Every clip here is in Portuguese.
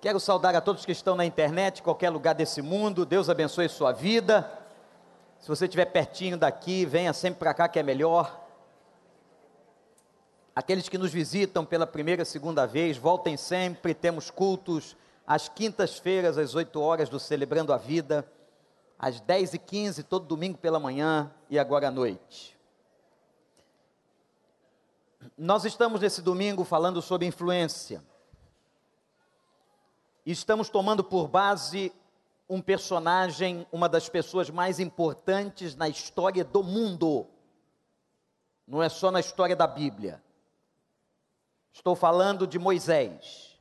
Quero saudar a todos que estão na internet, qualquer lugar desse mundo. Deus abençoe sua vida. Se você estiver pertinho daqui, venha sempre para cá que é melhor. Aqueles que nos visitam pela primeira, segunda vez, voltem sempre. Temos cultos às quintas-feiras, às 8 horas do Celebrando a Vida, às 10 e 15 todo domingo pela manhã e agora à noite. Nós estamos nesse domingo falando sobre influência estamos tomando por base um personagem, uma das pessoas mais importantes na história do mundo. Não é só na história da Bíblia. Estou falando de Moisés.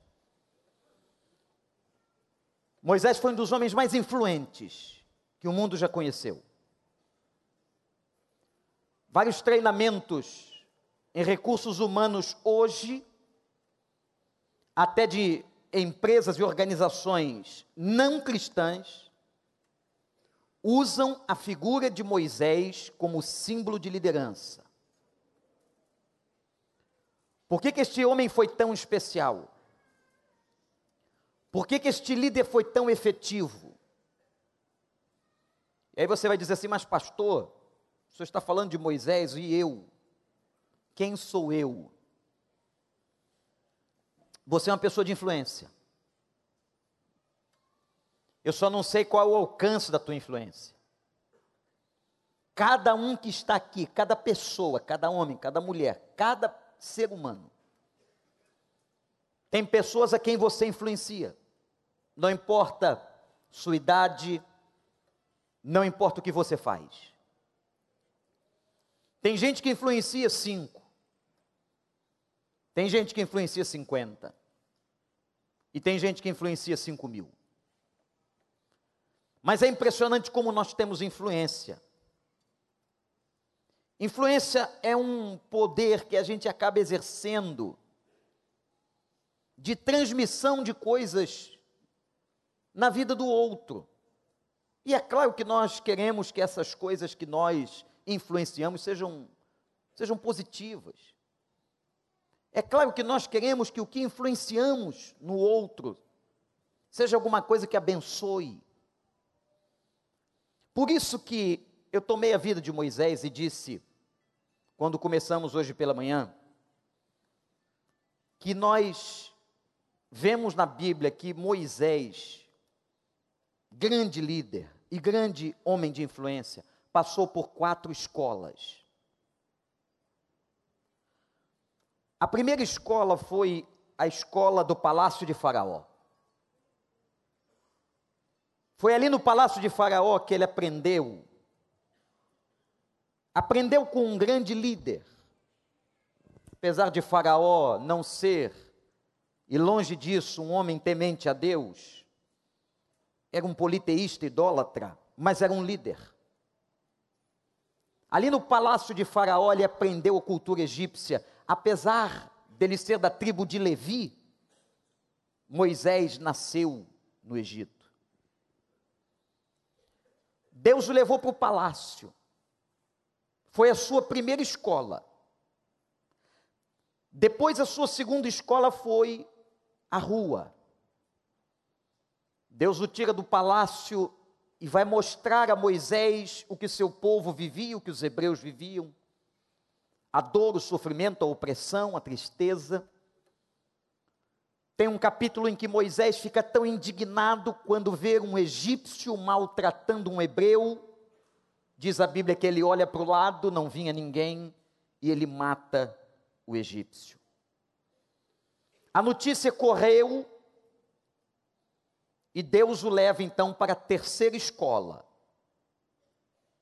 Moisés foi um dos homens mais influentes que o mundo já conheceu. Vários treinamentos em recursos humanos hoje, até de empresas e organizações não cristãs usam a figura de Moisés como símbolo de liderança. Por que, que este homem foi tão especial? Por que, que este líder foi tão efetivo? E aí você vai dizer assim, mas pastor, o senhor está falando de Moisés e eu? Quem sou eu? Você é uma pessoa de influência. Eu só não sei qual é o alcance da tua influência. Cada um que está aqui, cada pessoa, cada homem, cada mulher, cada ser humano, tem pessoas a quem você influencia. Não importa sua idade, não importa o que você faz. Tem gente que influencia cinco. Tem gente que influencia 50. E tem gente que influencia 5 mil. Mas é impressionante como nós temos influência. Influência é um poder que a gente acaba exercendo de transmissão de coisas na vida do outro. E é claro que nós queremos que essas coisas que nós influenciamos sejam, sejam positivas. É claro que nós queremos que o que influenciamos no outro seja alguma coisa que abençoe. Por isso que eu tomei a vida de Moisés e disse, quando começamos hoje pela manhã, que nós vemos na Bíblia que Moisés, grande líder e grande homem de influência, passou por quatro escolas. A primeira escola foi a escola do palácio de Faraó. Foi ali no palácio de Faraó que ele aprendeu. Aprendeu com um grande líder. Apesar de Faraó não ser, e longe disso, um homem temente a Deus, era um politeísta idólatra, mas era um líder. Ali no palácio de Faraó, ele aprendeu a cultura egípcia, apesar dele ser da tribo de Levi, Moisés nasceu no Egito. Deus o levou para o palácio. Foi a sua primeira escola. Depois, a sua segunda escola foi a rua. Deus o tira do palácio e vai mostrar a Moisés o que seu povo vivia, o que os hebreus viviam a dor, o sofrimento, a opressão, a tristeza. Tem um capítulo em que Moisés fica tão indignado quando vê um egípcio maltratando um hebreu. Diz a Bíblia que ele olha para o lado, não vinha ninguém, e ele mata o egípcio. A notícia correu e Deus o leva então para a terceira escola,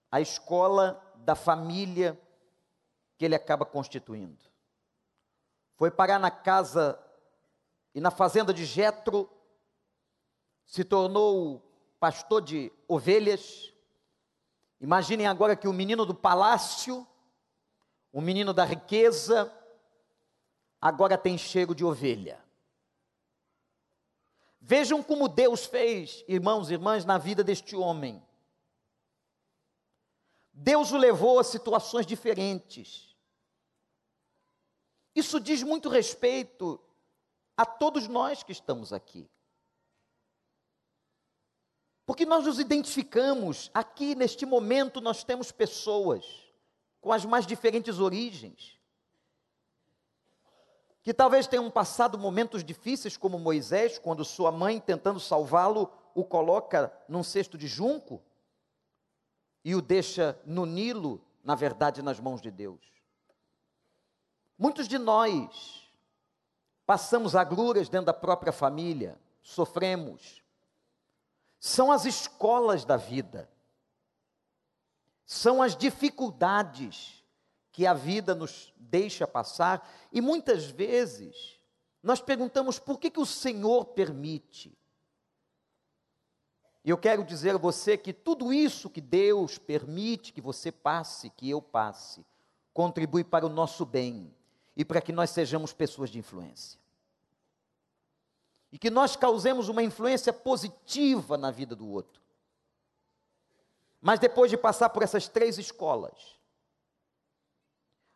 a escola da família que ele acaba constituindo. Foi parar na casa e na fazenda de Jetro, se tornou pastor de ovelhas. Imaginem agora que o menino do palácio, o menino da riqueza, agora tem cheiro de ovelha. Vejam como Deus fez, irmãos e irmãs, na vida deste homem. Deus o levou a situações diferentes. Isso diz muito respeito a todos nós que estamos aqui. Porque nós nos identificamos, aqui neste momento nós temos pessoas com as mais diferentes origens, que talvez tenham passado momentos difíceis, como Moisés, quando sua mãe, tentando salvá-lo, o coloca num cesto de junco e o deixa no Nilo, na verdade, nas mãos de Deus. Muitos de nós passamos agruras dentro da própria família, sofremos. São as escolas da vida, são as dificuldades que a vida nos deixa passar, e muitas vezes nós perguntamos por que, que o Senhor permite. E eu quero dizer a você que tudo isso que Deus permite que você passe, que eu passe, contribui para o nosso bem e para que nós sejamos pessoas de influência. E que nós causemos uma influência positiva na vida do outro. Mas depois de passar por essas três escolas,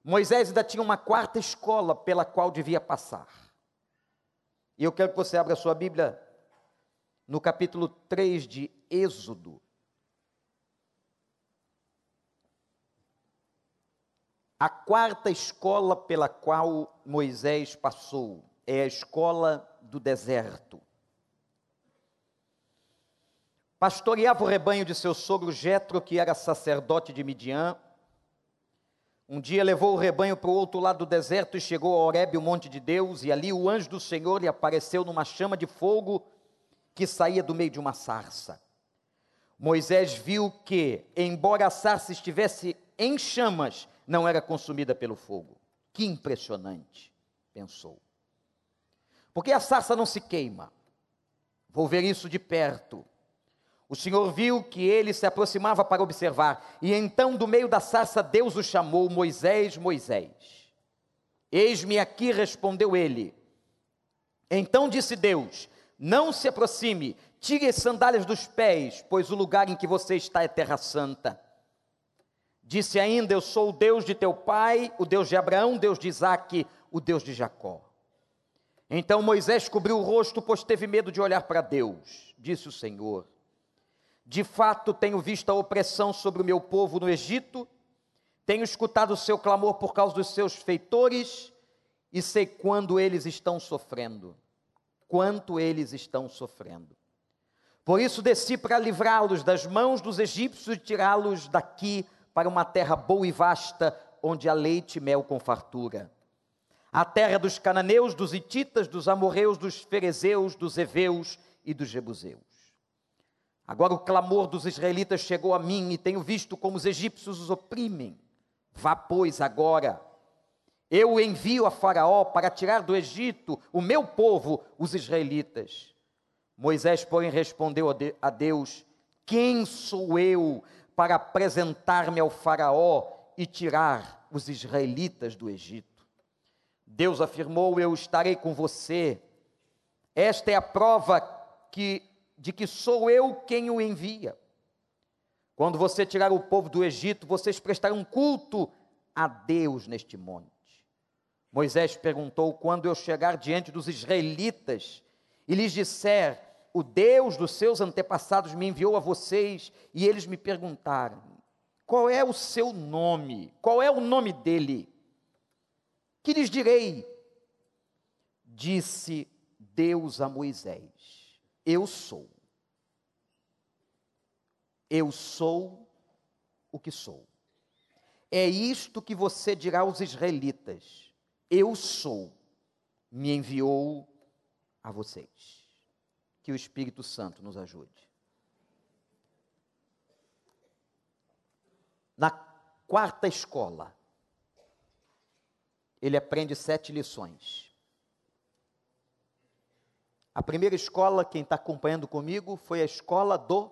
Moisés ainda tinha uma quarta escola pela qual devia passar. E eu quero que você abra a sua Bíblia no capítulo 3 de Êxodo. A quarta escola pela qual Moisés passou é a escola do deserto. Pastoreava o rebanho de seu sogro Jetro, que era sacerdote de Midian. Um dia levou o rebanho para o outro lado do deserto e chegou a Horebe, o monte de Deus, e ali o anjo do Senhor lhe apareceu numa chama de fogo que saía do meio de uma sarça. Moisés viu que, embora a sarça estivesse em chamas, não era consumida pelo fogo. Que impressionante, pensou. Porque a sarça não se queima. Vou ver isso de perto. O Senhor viu que ele se aproximava para observar, e então, do meio da sarça, Deus o chamou: Moisés, Moisés. Eis-me aqui, respondeu ele. Então disse Deus: não se aproxime, tire as sandálias dos pés, pois o lugar em que você está é terra santa. Disse ainda: Eu sou o Deus de teu pai, o Deus de Abraão, Deus de Isaque, o Deus de Jacó. Então Moisés cobriu o rosto, pois teve medo de olhar para Deus. Disse o Senhor: De fato tenho visto a opressão sobre o meu povo no Egito, tenho escutado o seu clamor por causa dos seus feitores, e sei quando eles estão sofrendo quanto eles estão sofrendo. Por isso desci para livrá-los das mãos dos egípcios e tirá-los daqui para uma terra boa e vasta, onde há leite e mel com fartura. A terra dos cananeus, dos hititas, dos amorreus, dos ferezeus, dos heveus e dos jebuseus. Agora o clamor dos israelitas chegou a mim e tenho visto como os egípcios os oprimem. Vá, pois, agora eu envio a Faraó para tirar do Egito o meu povo, os israelitas. Moisés, porém, respondeu a Deus: Quem sou eu para apresentar-me ao Faraó e tirar os israelitas do Egito? Deus afirmou: Eu estarei com você. Esta é a prova que, de que sou eu quem o envia. Quando você tirar o povo do Egito, vocês prestarão culto a Deus neste monte. Moisés perguntou: quando eu chegar diante dos israelitas e lhes disser, o Deus dos seus antepassados me enviou a vocês, e eles me perguntaram: qual é o seu nome? Qual é o nome dele? Que lhes direi? Disse Deus a Moisés: Eu sou. Eu sou o que sou. É isto que você dirá aos israelitas eu sou, me enviou a vocês. Que o Espírito Santo nos ajude. Na quarta escola, ele aprende sete lições. A primeira escola, quem está acompanhando comigo, foi a escola do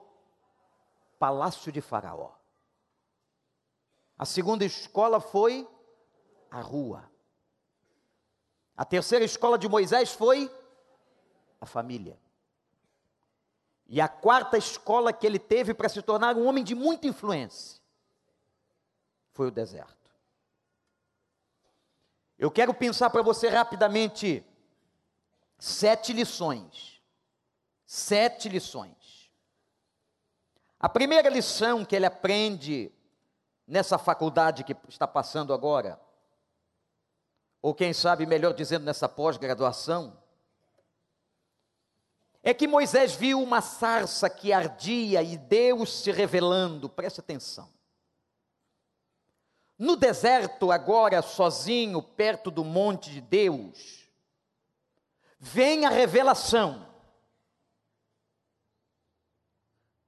Palácio de Faraó. A segunda escola foi a rua. A terceira escola de Moisés foi a família. E a quarta escola que ele teve para se tornar um homem de muita influência foi o deserto. Eu quero pensar para você rapidamente sete lições. Sete lições A primeira lição que ele aprende nessa faculdade que está passando agora, ou quem sabe, melhor dizendo, nessa pós-graduação, é que Moisés viu uma sarça que ardia e Deus se revelando, preste atenção. No deserto, agora sozinho, perto do monte de Deus, vem a revelação.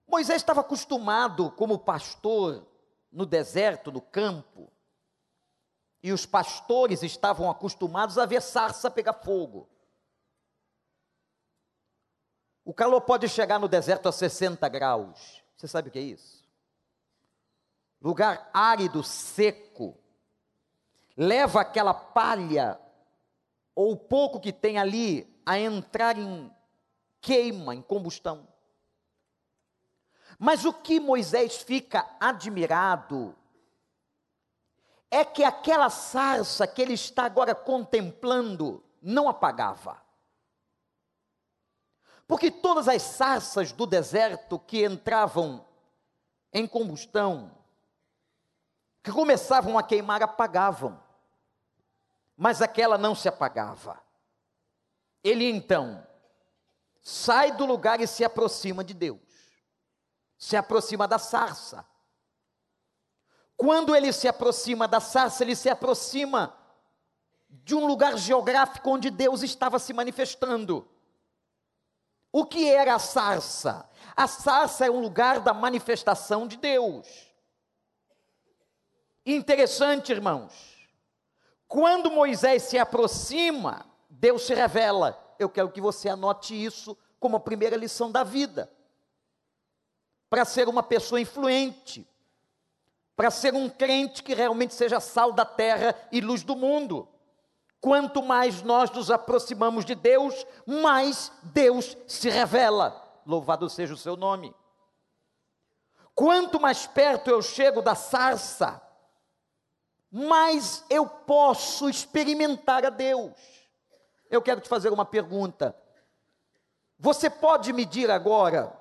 Moisés estava acostumado como pastor no deserto, no campo, e os pastores estavam acostumados a ver sarça pegar fogo. O calor pode chegar no deserto a 60 graus. Você sabe o que é isso? Lugar árido, seco. Leva aquela palha, ou pouco que tem ali, a entrar em queima, em combustão. Mas o que Moisés fica admirado é que aquela sarça que ele está agora contemplando não apagava. Porque todas as sarças do deserto que entravam em combustão, que começavam a queimar, apagavam. Mas aquela não se apagava. Ele então sai do lugar e se aproxima de Deus se aproxima da sarça. Quando ele se aproxima da sarça, ele se aproxima de um lugar geográfico onde Deus estava se manifestando. O que era a sarça? A sarça é um lugar da manifestação de Deus. Interessante, irmãos. Quando Moisés se aproxima, Deus se revela. Eu quero que você anote isso como a primeira lição da vida para ser uma pessoa influente, para ser um crente que realmente seja sal da terra e luz do mundo. Quanto mais nós nos aproximamos de Deus, mais Deus se revela. Louvado seja o seu nome. Quanto mais perto eu chego da sarça, mais eu posso experimentar a Deus. Eu quero te fazer uma pergunta. Você pode medir agora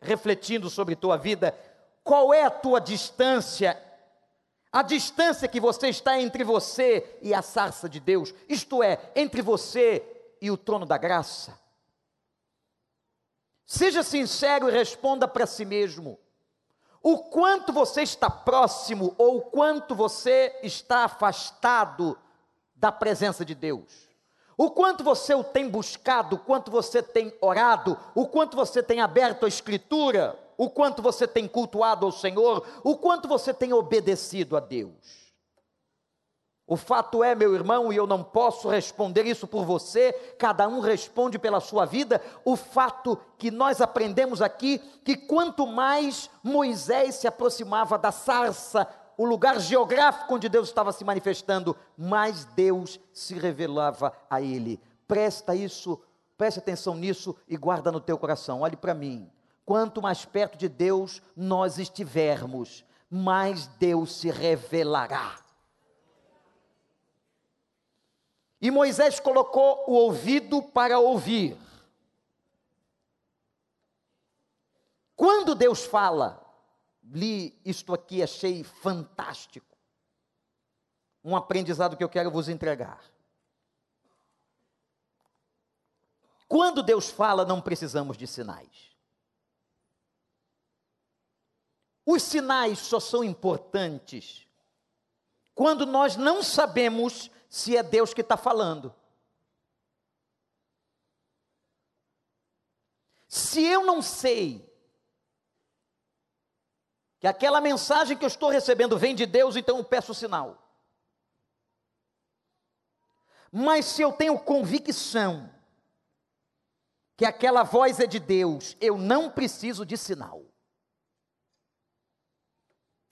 refletindo sobre tua vida, qual é a tua distância, a distância que você está entre você e a sarça de Deus, isto é, entre você e o trono da graça. Seja sincero e responda para si mesmo. O quanto você está próximo ou o quanto você está afastado da presença de Deus. O quanto você o tem buscado, o quanto você tem orado, o quanto você tem aberto a Escritura, o quanto você tem cultuado ao Senhor, o quanto você tem obedecido a Deus. O fato é, meu irmão, e eu não posso responder isso por você, cada um responde pela sua vida. O fato que nós aprendemos aqui que quanto mais Moisés se aproximava da sarça o lugar geográfico onde Deus estava se manifestando, mais Deus se revelava a ele. Presta isso, preste atenção nisso e guarda no teu coração. Olhe para mim. Quanto mais perto de Deus nós estivermos, mais Deus se revelará. E Moisés colocou o ouvido para ouvir. Quando Deus fala, li isto aqui, achei fantástico. Um aprendizado que eu quero vos entregar. Quando Deus fala, não precisamos de sinais. Os sinais só são importantes quando nós não sabemos se é Deus que está falando. Se eu não sei que aquela mensagem que eu estou recebendo vem de Deus, então eu peço sinal. Mas se eu tenho convicção que aquela voz é de Deus, eu não preciso de sinal.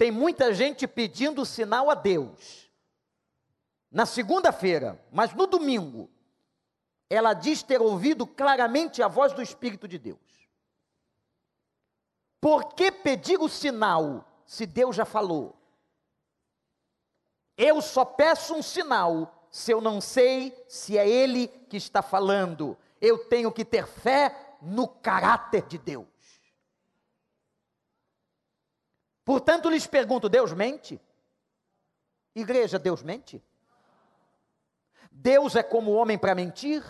Tem muita gente pedindo sinal a Deus. Na segunda-feira, mas no domingo, ela diz ter ouvido claramente a voz do Espírito de Deus. Por que pedir o sinal se Deus já falou? Eu só peço um sinal se eu não sei se é Ele que está falando. Eu tenho que ter fé no caráter de Deus. Portanto, lhes pergunto: Deus mente? Igreja, Deus mente? Deus é como homem para mentir?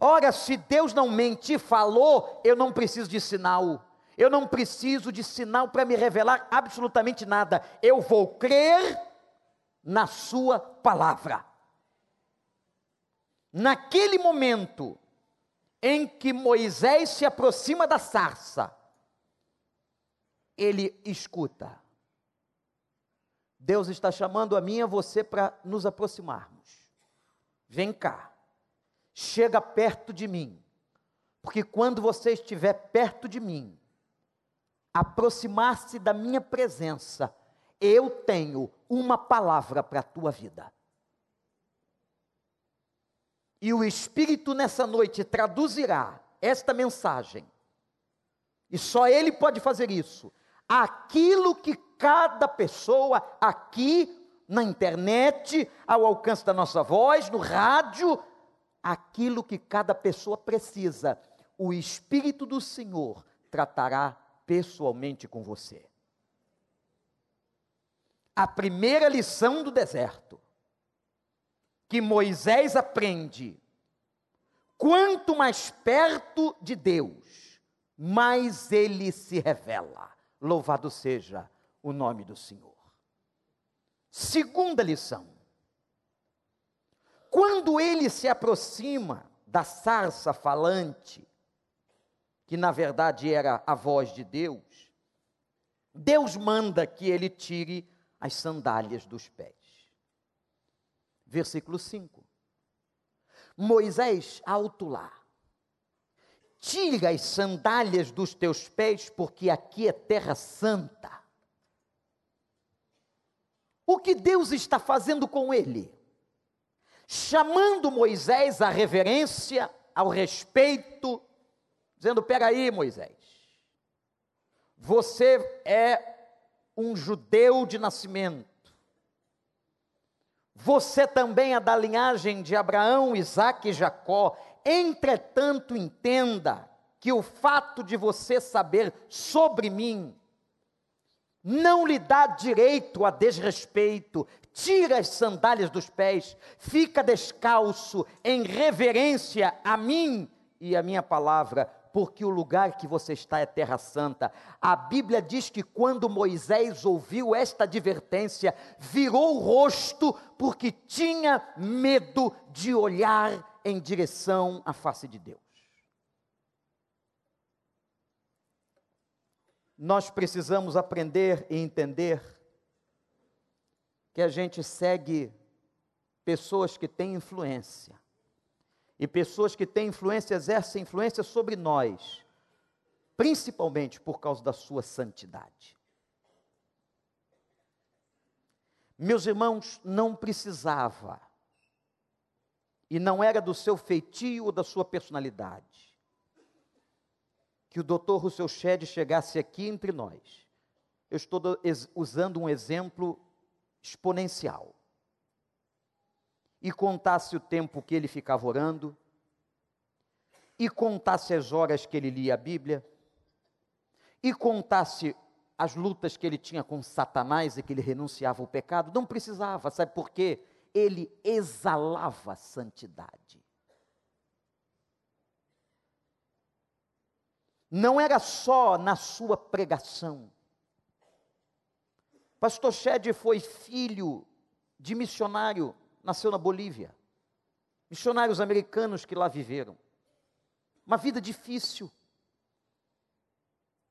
Ora, se Deus não mente, falou, eu não preciso de sinal. Eu não preciso de sinal para me revelar absolutamente nada. Eu vou crer na Sua palavra. Naquele momento em que Moisés se aproxima da sarça, ele escuta. Deus está chamando a mim e a você para nos aproximarmos. Vem cá, chega perto de mim, porque quando você estiver perto de mim, aproximar-se da minha presença, eu tenho uma palavra para a tua vida. E o Espírito nessa noite traduzirá esta mensagem, e só Ele pode fazer isso, aquilo que cada pessoa aqui na internet, ao alcance da nossa voz, no rádio, aquilo que cada pessoa precisa, o Espírito do Senhor tratará pessoalmente com você. A primeira lição do deserto que Moisés aprende: quanto mais perto de Deus, mais ele se revela. Louvado seja o nome do Senhor. Segunda lição: quando ele se aproxima da sarça falante, que na verdade era a voz de Deus, Deus manda que ele tire as sandálias dos pés. Versículo 5. Moisés, alto lá, tira as sandálias dos teus pés, porque aqui é terra santa. O que Deus está fazendo com ele? Chamando Moisés à reverência, ao respeito, dizendo: Pega aí, Moisés, você é um judeu de nascimento, você também é da linhagem de Abraão, Isaac e Jacó. Entretanto, entenda que o fato de você saber sobre mim não lhe dá direito a desrespeito. Tira as sandálias dos pés, fica descalço em reverência a mim e a minha palavra, porque o lugar que você está é terra santa. A Bíblia diz que quando Moisés ouviu esta advertência, virou o rosto, porque tinha medo de olhar em direção à face de Deus. Nós precisamos aprender e entender que a gente segue pessoas que têm influência e pessoas que têm influência exercem influência sobre nós, principalmente por causa da sua santidade. Meus irmãos, não precisava, e não era do seu feitio ou da sua personalidade, que o doutor Rousseau Shedd chegasse aqui entre nós. Eu estou usando um exemplo exponencial. E contasse o tempo que ele ficava orando, e contasse as horas que ele lia a Bíblia, e contasse as lutas que ele tinha com Satanás e que ele renunciava ao pecado, não precisava, sabe por quê? Ele exalava santidade. Não era só na sua pregação. Pastor Shed foi filho de missionário nasceu na Bolívia. Missionários americanos que lá viveram. Uma vida difícil.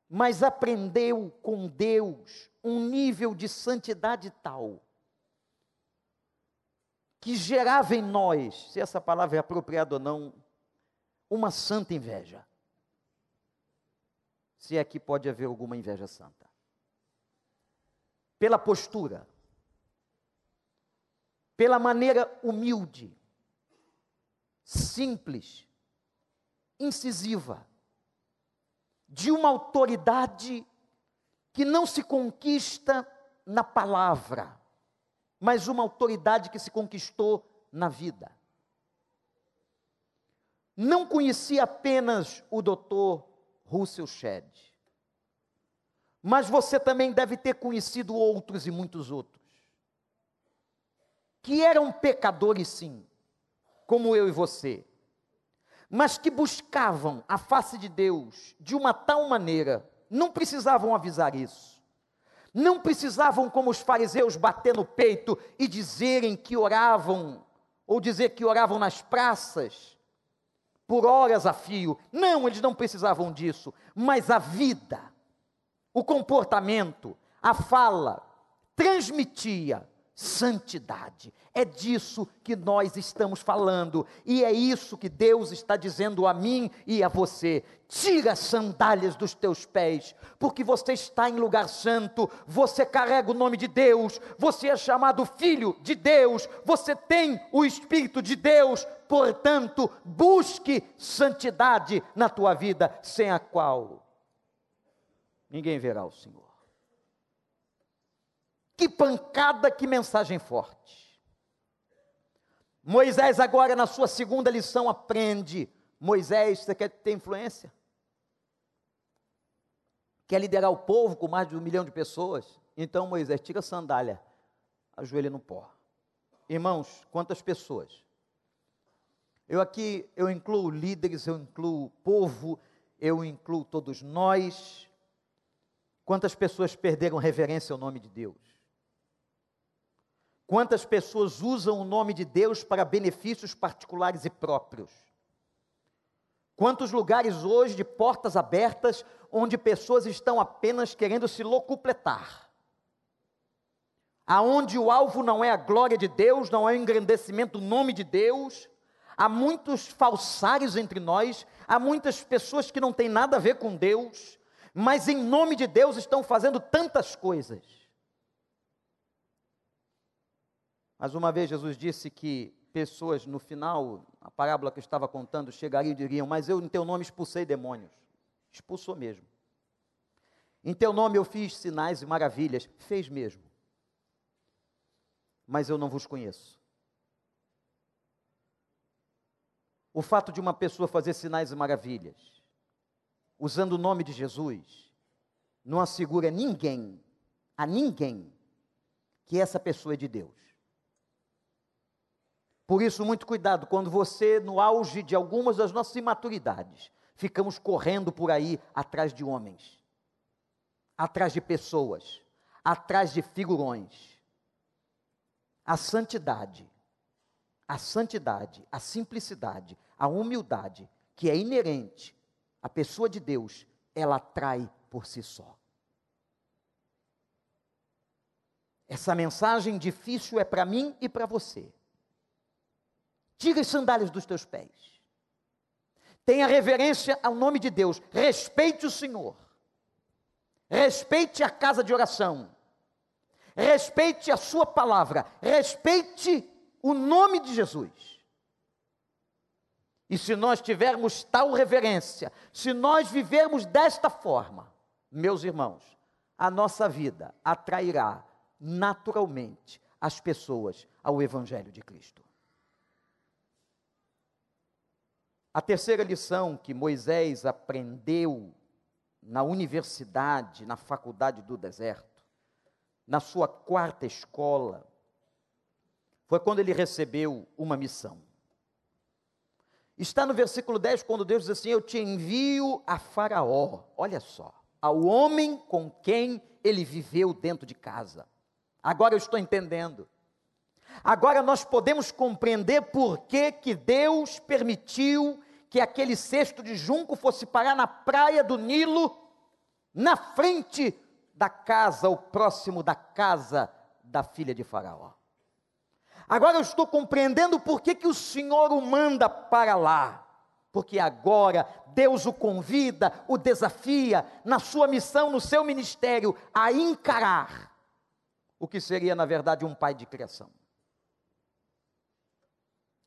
Mas aprendeu com Deus um nível de santidade tal que gerava em nós, se essa palavra é apropriada ou não, uma santa inveja. Se é que pode haver alguma inveja santa. Pela postura, pela maneira humilde, simples, incisiva, de uma autoridade que não se conquista na palavra, mas uma autoridade que se conquistou na vida. Não conhecia apenas o doutor Russell Shedd. mas você também deve ter conhecido outros e muitos outros, que eram pecadores, sim, como eu e você, mas que buscavam a face de Deus de uma tal maneira, não precisavam avisar isso, não precisavam, como os fariseus, bater no peito e dizerem que oravam, ou dizer que oravam nas praças, por horas a fio. Não, eles não precisavam disso, mas a vida, o comportamento, a fala, transmitia santidade. É disso que nós estamos falando, e é isso que Deus está dizendo a mim e a você. Tira as sandálias dos teus pés, porque você está em lugar santo, você carrega o nome de Deus, você é chamado filho de Deus, você tem o Espírito de Deus, portanto, busque santidade na tua vida, sem a qual ninguém verá o Senhor. Que pancada, que mensagem forte. Moisés, agora na sua segunda lição, aprende. Moisés, você quer ter influência? Quer liderar o povo com mais de um milhão de pessoas? Então, Moisés, tira a sandália, ajoelha no pó. Irmãos, quantas pessoas? Eu aqui, eu incluo líderes, eu incluo povo, eu incluo todos nós. Quantas pessoas perderam reverência ao nome de Deus? Quantas pessoas usam o nome de Deus para benefícios particulares e próprios? Quantos lugares hoje de portas abertas onde pessoas estão apenas querendo se locupletar? Aonde o alvo não é a glória de Deus, não é o engrandecimento do nome de Deus, há muitos falsários entre nós, há muitas pessoas que não têm nada a ver com Deus, mas em nome de Deus estão fazendo tantas coisas. Mas uma vez Jesus disse que pessoas no final, a parábola que eu estava contando, chegariam e diriam: Mas eu em teu nome expulsei demônios. Expulsou mesmo. Em teu nome eu fiz sinais e maravilhas. Fez mesmo. Mas eu não vos conheço. O fato de uma pessoa fazer sinais e maravilhas, usando o nome de Jesus, não assegura ninguém, a ninguém, que essa pessoa é de Deus. Por isso, muito cuidado quando você, no auge de algumas das nossas imaturidades, ficamos correndo por aí atrás de homens, atrás de pessoas, atrás de figurões. A santidade, a santidade, a simplicidade, a humildade, que é inerente à pessoa de Deus, ela atrai por si só. Essa mensagem difícil é para mim e para você. Tira as sandálias dos teus pés. Tenha reverência ao nome de Deus. Respeite o Senhor. Respeite a casa de oração. Respeite a sua palavra. Respeite o nome de Jesus. E se nós tivermos tal reverência, se nós vivermos desta forma, meus irmãos, a nossa vida atrairá naturalmente as pessoas ao Evangelho de Cristo. A terceira lição que Moisés aprendeu na universidade, na faculdade do deserto, na sua quarta escola, foi quando ele recebeu uma missão. Está no versículo 10, quando Deus diz assim: Eu te envio a Faraó, olha só, ao homem com quem ele viveu dentro de casa. Agora eu estou entendendo. Agora nós podemos compreender por que, que Deus permitiu que aquele cesto de junco fosse parar na praia do Nilo, na frente da casa, ou próximo da casa da filha de Faraó. Agora eu estou compreendendo por que, que o Senhor o manda para lá. Porque agora Deus o convida, o desafia na sua missão, no seu ministério, a encarar o que seria, na verdade, um pai de criação.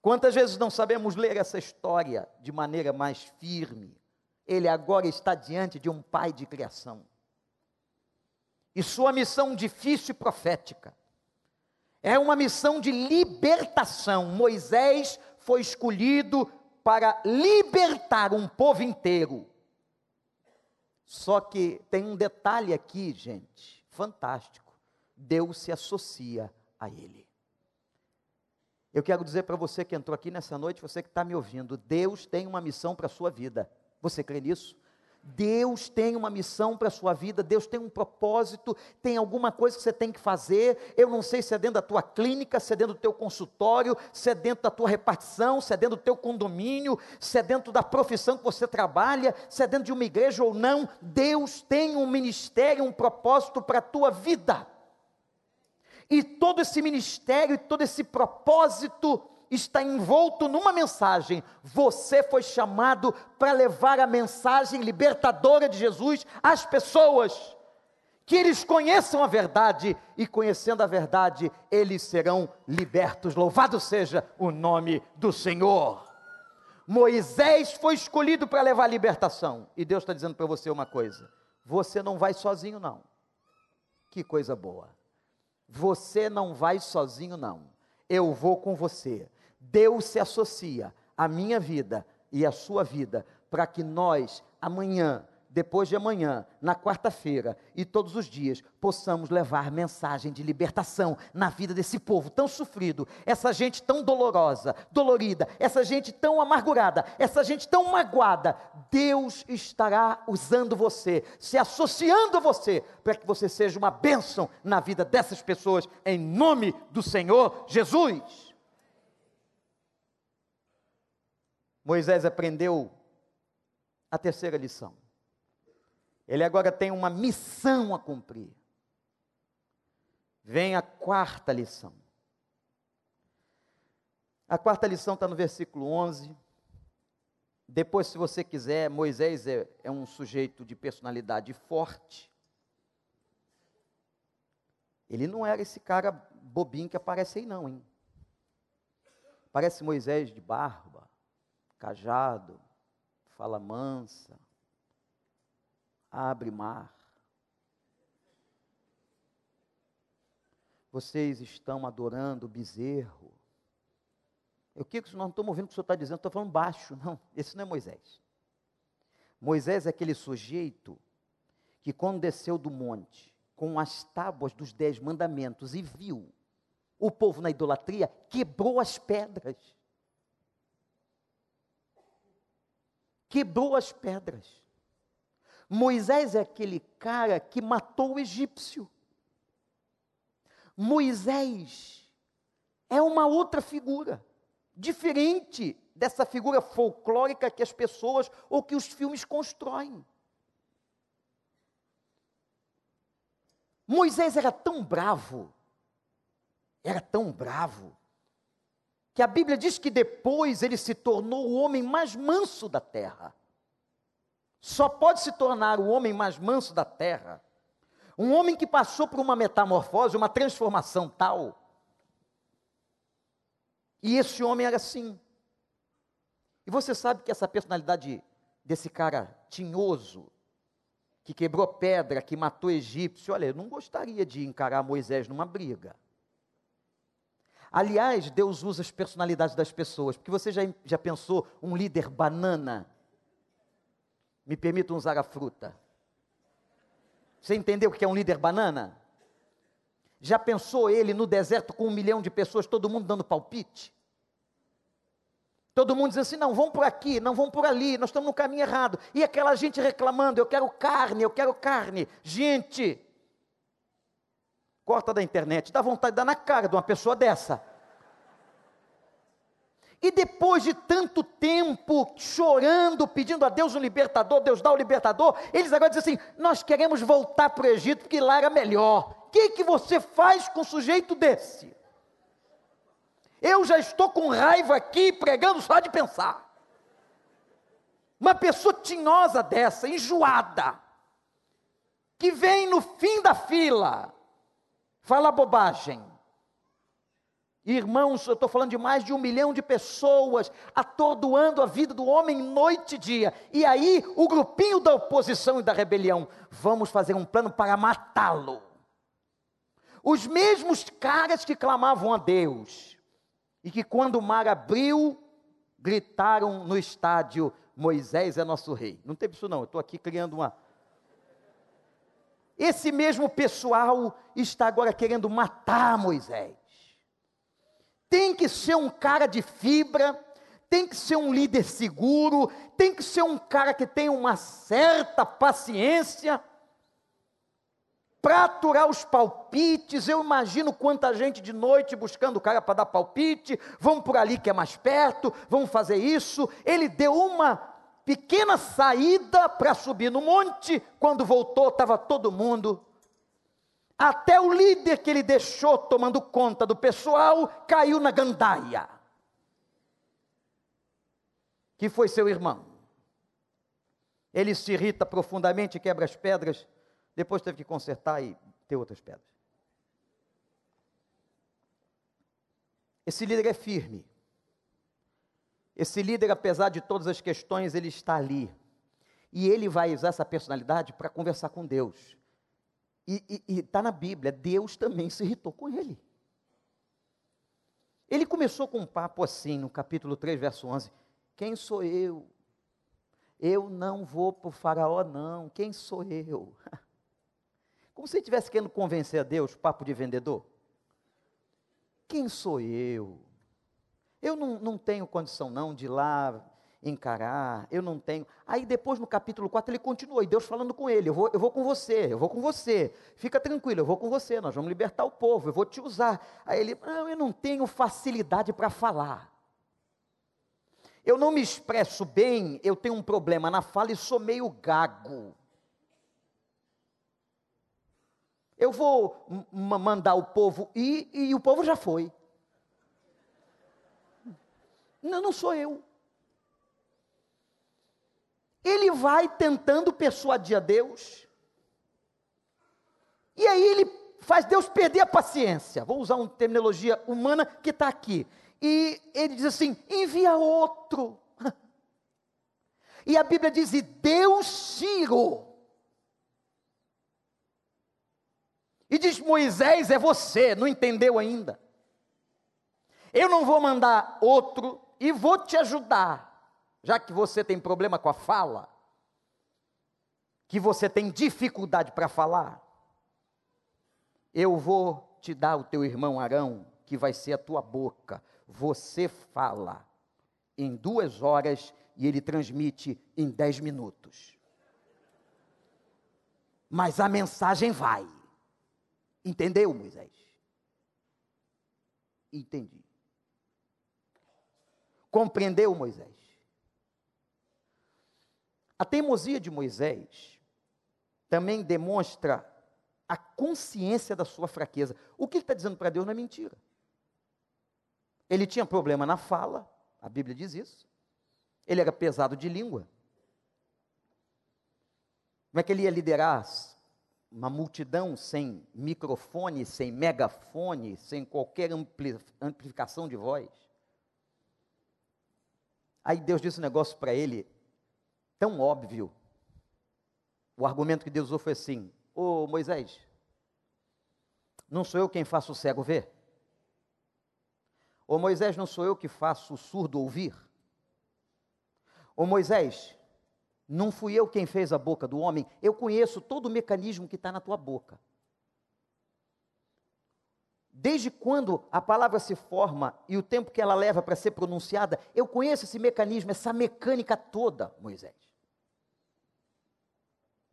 Quantas vezes não sabemos ler essa história de maneira mais firme? Ele agora está diante de um pai de criação. E sua missão difícil e profética é uma missão de libertação. Moisés foi escolhido para libertar um povo inteiro. Só que tem um detalhe aqui, gente, fantástico. Deus se associa a ele. Eu quero dizer para você que entrou aqui nessa noite, você que está me ouvindo, Deus tem uma missão para a sua vida. Você crê nisso? Deus tem uma missão para a sua vida, Deus tem um propósito, tem alguma coisa que você tem que fazer. Eu não sei se é dentro da tua clínica, se é dentro do teu consultório, se é dentro da tua repartição, se é dentro do teu condomínio, se é dentro da profissão que você trabalha, se é dentro de uma igreja ou não. Deus tem um ministério, um propósito para a tua vida. E todo esse ministério todo esse propósito está envolto numa mensagem. Você foi chamado para levar a mensagem libertadora de Jesus às pessoas. Que eles conheçam a verdade e, conhecendo a verdade, eles serão libertos. Louvado seja o nome do Senhor. Moisés foi escolhido para levar a libertação. E Deus está dizendo para você uma coisa: você não vai sozinho, não. Que coisa boa. Você não vai sozinho, não. Eu vou com você. Deus se associa à minha vida e à sua vida para que nós, amanhã, depois de amanhã, na quarta-feira e todos os dias, possamos levar mensagem de libertação na vida desse povo tão sofrido, essa gente tão dolorosa, dolorida, essa gente tão amargurada, essa gente tão magoada. Deus estará usando você, se associando a você, para que você seja uma bênção na vida dessas pessoas, em nome do Senhor Jesus. Moisés aprendeu a terceira lição. Ele agora tem uma missão a cumprir. Vem a quarta lição. A quarta lição está no versículo 11. Depois, se você quiser, Moisés é, é um sujeito de personalidade forte. Ele não era esse cara bobinho que aparece aí, não, hein? Parece Moisés de barba, cajado, fala mansa, abre mar. Vocês estão adorando o bezerro. O que não estamos ouvindo o que o senhor está dizendo? Estou falando baixo. Não, esse não é Moisés. Moisés é aquele sujeito que, quando desceu do monte, com as tábuas dos dez mandamentos e viu o povo na idolatria, quebrou as pedras. Quebrou as pedras. Moisés é aquele cara que matou o egípcio. Moisés é uma outra figura, diferente dessa figura folclórica que as pessoas ou que os filmes constroem. Moisés era tão bravo, era tão bravo, que a Bíblia diz que depois ele se tornou o homem mais manso da terra só pode se tornar o homem mais manso da terra um homem que passou por uma metamorfose, uma transformação tal. E esse homem era assim. E você sabe que essa personalidade desse cara tinhoso, que quebrou pedra, que matou egípcio, olha, eu não gostaria de encarar Moisés numa briga. Aliás, Deus usa as personalidades das pessoas, porque você já, já pensou um líder banana? Me permitam usar a fruta. Você entendeu o que é um líder banana? Já pensou ele no deserto com um milhão de pessoas, todo mundo dando palpite? Todo mundo dizendo assim: não, vão por aqui, não vão por ali, nós estamos no caminho errado. E aquela gente reclamando: eu quero carne, eu quero carne. Gente, corta da internet, dá vontade de dar na cara de uma pessoa dessa. E depois de tanto tempo chorando, pedindo a Deus um libertador, Deus dá o libertador, eles agora dizem assim: nós queremos voltar para o Egito porque lá era melhor. O que, que você faz com um sujeito desse? Eu já estou com raiva aqui pregando só de pensar. Uma pessoa tinhosa dessa, enjoada, que vem no fim da fila, fala bobagem, Irmãos, eu estou falando de mais de um milhão de pessoas atordoando a vida do homem noite e dia. E aí, o grupinho da oposição e da rebelião, vamos fazer um plano para matá-lo. Os mesmos caras que clamavam a Deus e que, quando o mar abriu, gritaram no estádio: Moisés é nosso rei. Não teve isso, não. Eu estou aqui criando uma, esse mesmo pessoal está agora querendo matar Moisés. Tem que ser um cara de fibra, tem que ser um líder seguro, tem que ser um cara que tem uma certa paciência para aturar os palpites. Eu imagino quanta gente de noite buscando o cara para dar palpite. Vamos por ali que é mais perto, vamos fazer isso. Ele deu uma pequena saída para subir no monte. Quando voltou, estava todo mundo. Até o líder que ele deixou tomando conta do pessoal caiu na gandaia. Que foi seu irmão. Ele se irrita profundamente, quebra as pedras depois teve que consertar e ter outras pedras. Esse líder é firme. Esse líder, apesar de todas as questões, ele está ali. E ele vai usar essa personalidade para conversar com Deus. E está na Bíblia, Deus também se irritou com ele. Ele começou com um papo assim, no capítulo 3, verso 11: Quem sou eu? Eu não vou para o Faraó, não. Quem sou eu? Como se estivesse querendo convencer a Deus, papo de vendedor. Quem sou eu? Eu não, não tenho condição não de ir lá encarar, eu não tenho. Aí depois no capítulo 4 ele continua, e Deus falando com ele, eu vou, eu vou com você, eu vou com você, fica tranquilo, eu vou com você, nós vamos libertar o povo, eu vou te usar. Aí ele, não, eu não tenho facilidade para falar. Eu não me expresso bem, eu tenho um problema na fala e sou meio gago. eu vou mandar o povo ir e o povo já foi. Não, não sou eu. Ele vai tentando persuadir a Deus, e aí ele faz Deus perder a paciência. Vou usar uma terminologia humana que está aqui. E ele diz assim: envia outro. E a Bíblia diz: e Deus tirou E diz: Moisés, é você, não entendeu ainda. Eu não vou mandar outro e vou te ajudar, já que você tem problema com a fala, que você tem dificuldade para falar. Eu vou te dar o teu irmão Arão, que vai ser a tua boca. Você fala em duas horas e ele transmite em dez minutos. Mas a mensagem vai. Entendeu, Moisés? Entendi. Compreendeu, Moisés? A teimosia de Moisés também demonstra a consciência da sua fraqueza. O que ele está dizendo para Deus não é mentira. Ele tinha problema na fala, a Bíblia diz isso. Ele era pesado de língua. Como é que ele ia liderar uma multidão sem microfone, sem megafone, sem qualquer ampli amplificação de voz. Aí Deus disse um negócio para ele, tão óbvio. O argumento que Deus usou foi assim: Ô Moisés, não sou eu quem faço o cego ver? Ô Moisés, não sou eu que faço o surdo ouvir? Ô Moisés, não fui eu quem fez a boca do homem, eu conheço todo o mecanismo que está na tua boca. Desde quando a palavra se forma e o tempo que ela leva para ser pronunciada, eu conheço esse mecanismo, essa mecânica toda, Moisés.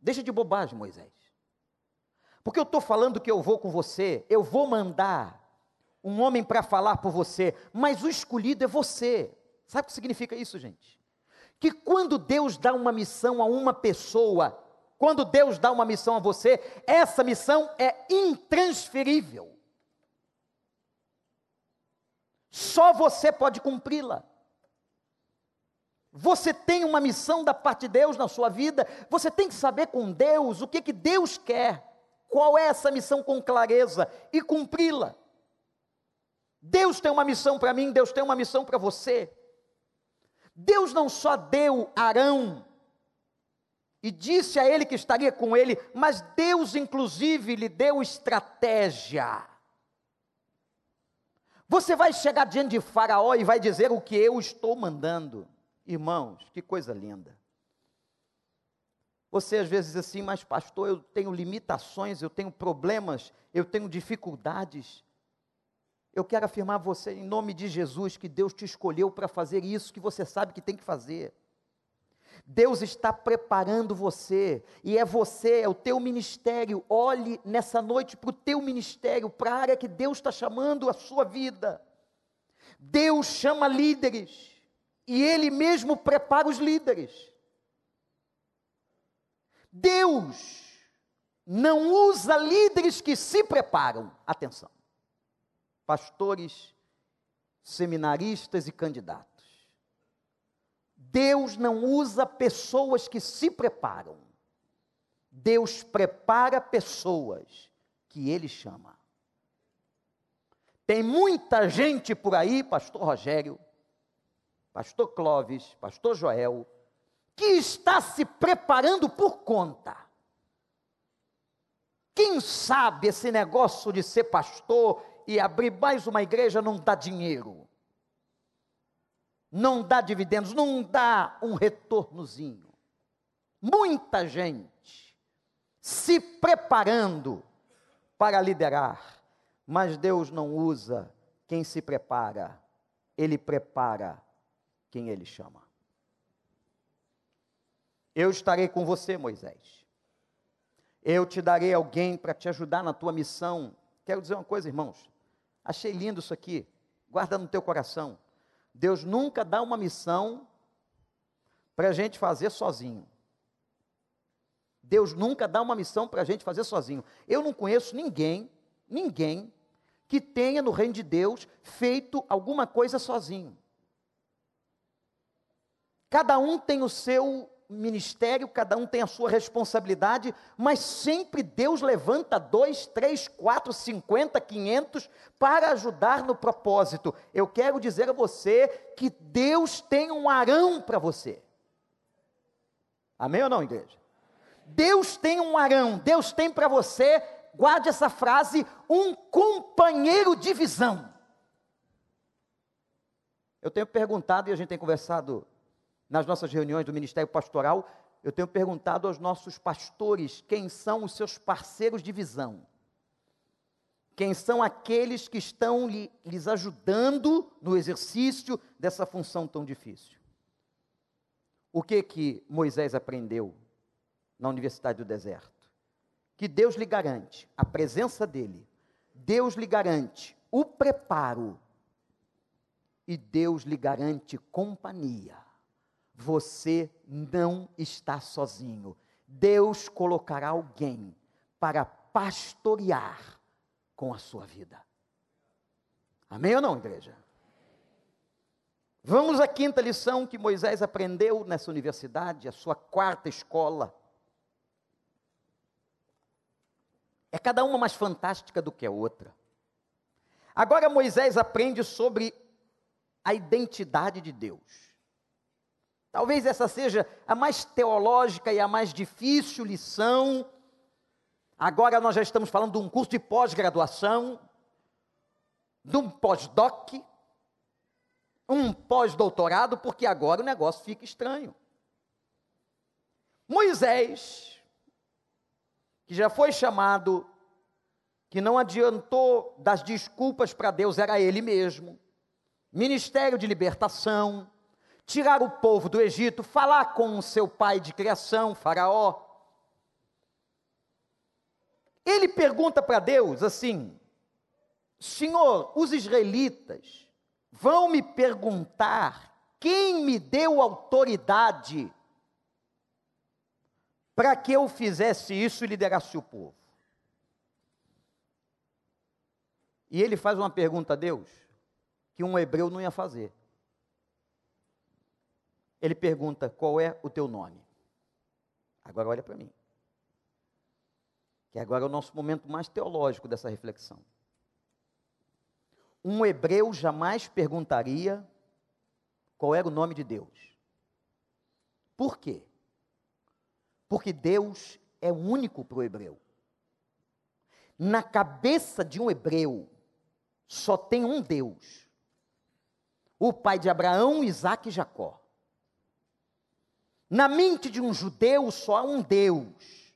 Deixa de bobagem, Moisés. Porque eu estou falando que eu vou com você, eu vou mandar um homem para falar por você, mas o escolhido é você. Sabe o que significa isso, gente? que quando Deus dá uma missão a uma pessoa, quando Deus dá uma missão a você, essa missão é intransferível. Só você pode cumpri-la. Você tem uma missão da parte de Deus na sua vida, você tem que saber com Deus o que, que Deus quer, qual é essa missão com clareza e cumpri-la. Deus tem uma missão para mim, Deus tem uma missão para você. Deus não só deu Arão e disse a ele que estaria com ele, mas Deus, inclusive, lhe deu estratégia. Você vai chegar diante de Faraó e vai dizer o que eu estou mandando. Irmãos, que coisa linda. Você às vezes diz assim, mas pastor, eu tenho limitações, eu tenho problemas, eu tenho dificuldades. Eu quero afirmar a você, em nome de Jesus, que Deus te escolheu para fazer isso que você sabe que tem que fazer. Deus está preparando você, e é você, é o teu ministério. Olhe nessa noite para o teu ministério, para a área que Deus está chamando a sua vida. Deus chama líderes, e Ele mesmo prepara os líderes. Deus não usa líderes que se preparam. Atenção. Pastores, seminaristas e candidatos. Deus não usa pessoas que se preparam. Deus prepara pessoas que Ele chama. Tem muita gente por aí, Pastor Rogério, Pastor Clóvis, Pastor Joel, que está se preparando por conta. Quem sabe esse negócio de ser pastor e abrir mais uma igreja não dá dinheiro, não dá dividendos, não dá um retornozinho. Muita gente se preparando para liderar, mas Deus não usa quem se prepara, Ele prepara quem Ele chama. Eu estarei com você, Moisés. Eu te darei alguém para te ajudar na tua missão. Quero dizer uma coisa, irmãos. Achei lindo isso aqui. Guarda no teu coração. Deus nunca dá uma missão para a gente fazer sozinho. Deus nunca dá uma missão para a gente fazer sozinho. Eu não conheço ninguém, ninguém, que tenha no reino de Deus feito alguma coisa sozinho. Cada um tem o seu ministério, cada um tem a sua responsabilidade, mas sempre Deus levanta dois, três, quatro, cinquenta, quinhentos para ajudar no propósito. Eu quero dizer a você que Deus tem um arão para você. Amém ou não, igreja? Deus tem um arão, Deus tem para você, guarde essa frase, um companheiro de visão. Eu tenho perguntado e a gente tem conversado nas nossas reuniões do Ministério Pastoral, eu tenho perguntado aos nossos pastores quem são os seus parceiros de visão. Quem são aqueles que estão lhe, lhes ajudando no exercício dessa função tão difícil? O que que Moisés aprendeu na Universidade do Deserto? Que Deus lhe garante a presença dele, Deus lhe garante o preparo e Deus lhe garante companhia você não está sozinho. Deus colocará alguém para pastorear com a sua vida. Amém ou não, igreja? Vamos à quinta lição que Moisés aprendeu nessa universidade, a sua quarta escola. É cada uma mais fantástica do que a outra. Agora Moisés aprende sobre a identidade de Deus. Talvez essa seja a mais teológica e a mais difícil lição. Agora nós já estamos falando de um curso de pós-graduação, de um pós-doc, um pós-doutorado, porque agora o negócio fica estranho. Moisés, que já foi chamado, que não adiantou das desculpas para Deus, era ele mesmo, ministério de libertação, tirar o povo do Egito, falar com o seu pai de criação, Faraó. Ele pergunta para Deus assim: Senhor, os israelitas vão me perguntar quem me deu autoridade para que eu fizesse isso e liderasse o povo. E ele faz uma pergunta a Deus que um hebreu não ia fazer ele pergunta: Qual é o teu nome? Agora olha para mim. Que agora é o nosso momento mais teológico dessa reflexão. Um hebreu jamais perguntaria qual era o nome de Deus. Por quê? Porque Deus é único para o hebreu. Na cabeça de um hebreu, só tem um Deus: o pai de Abraão, Isaac e Jacó. Na mente de um judeu só há um Deus.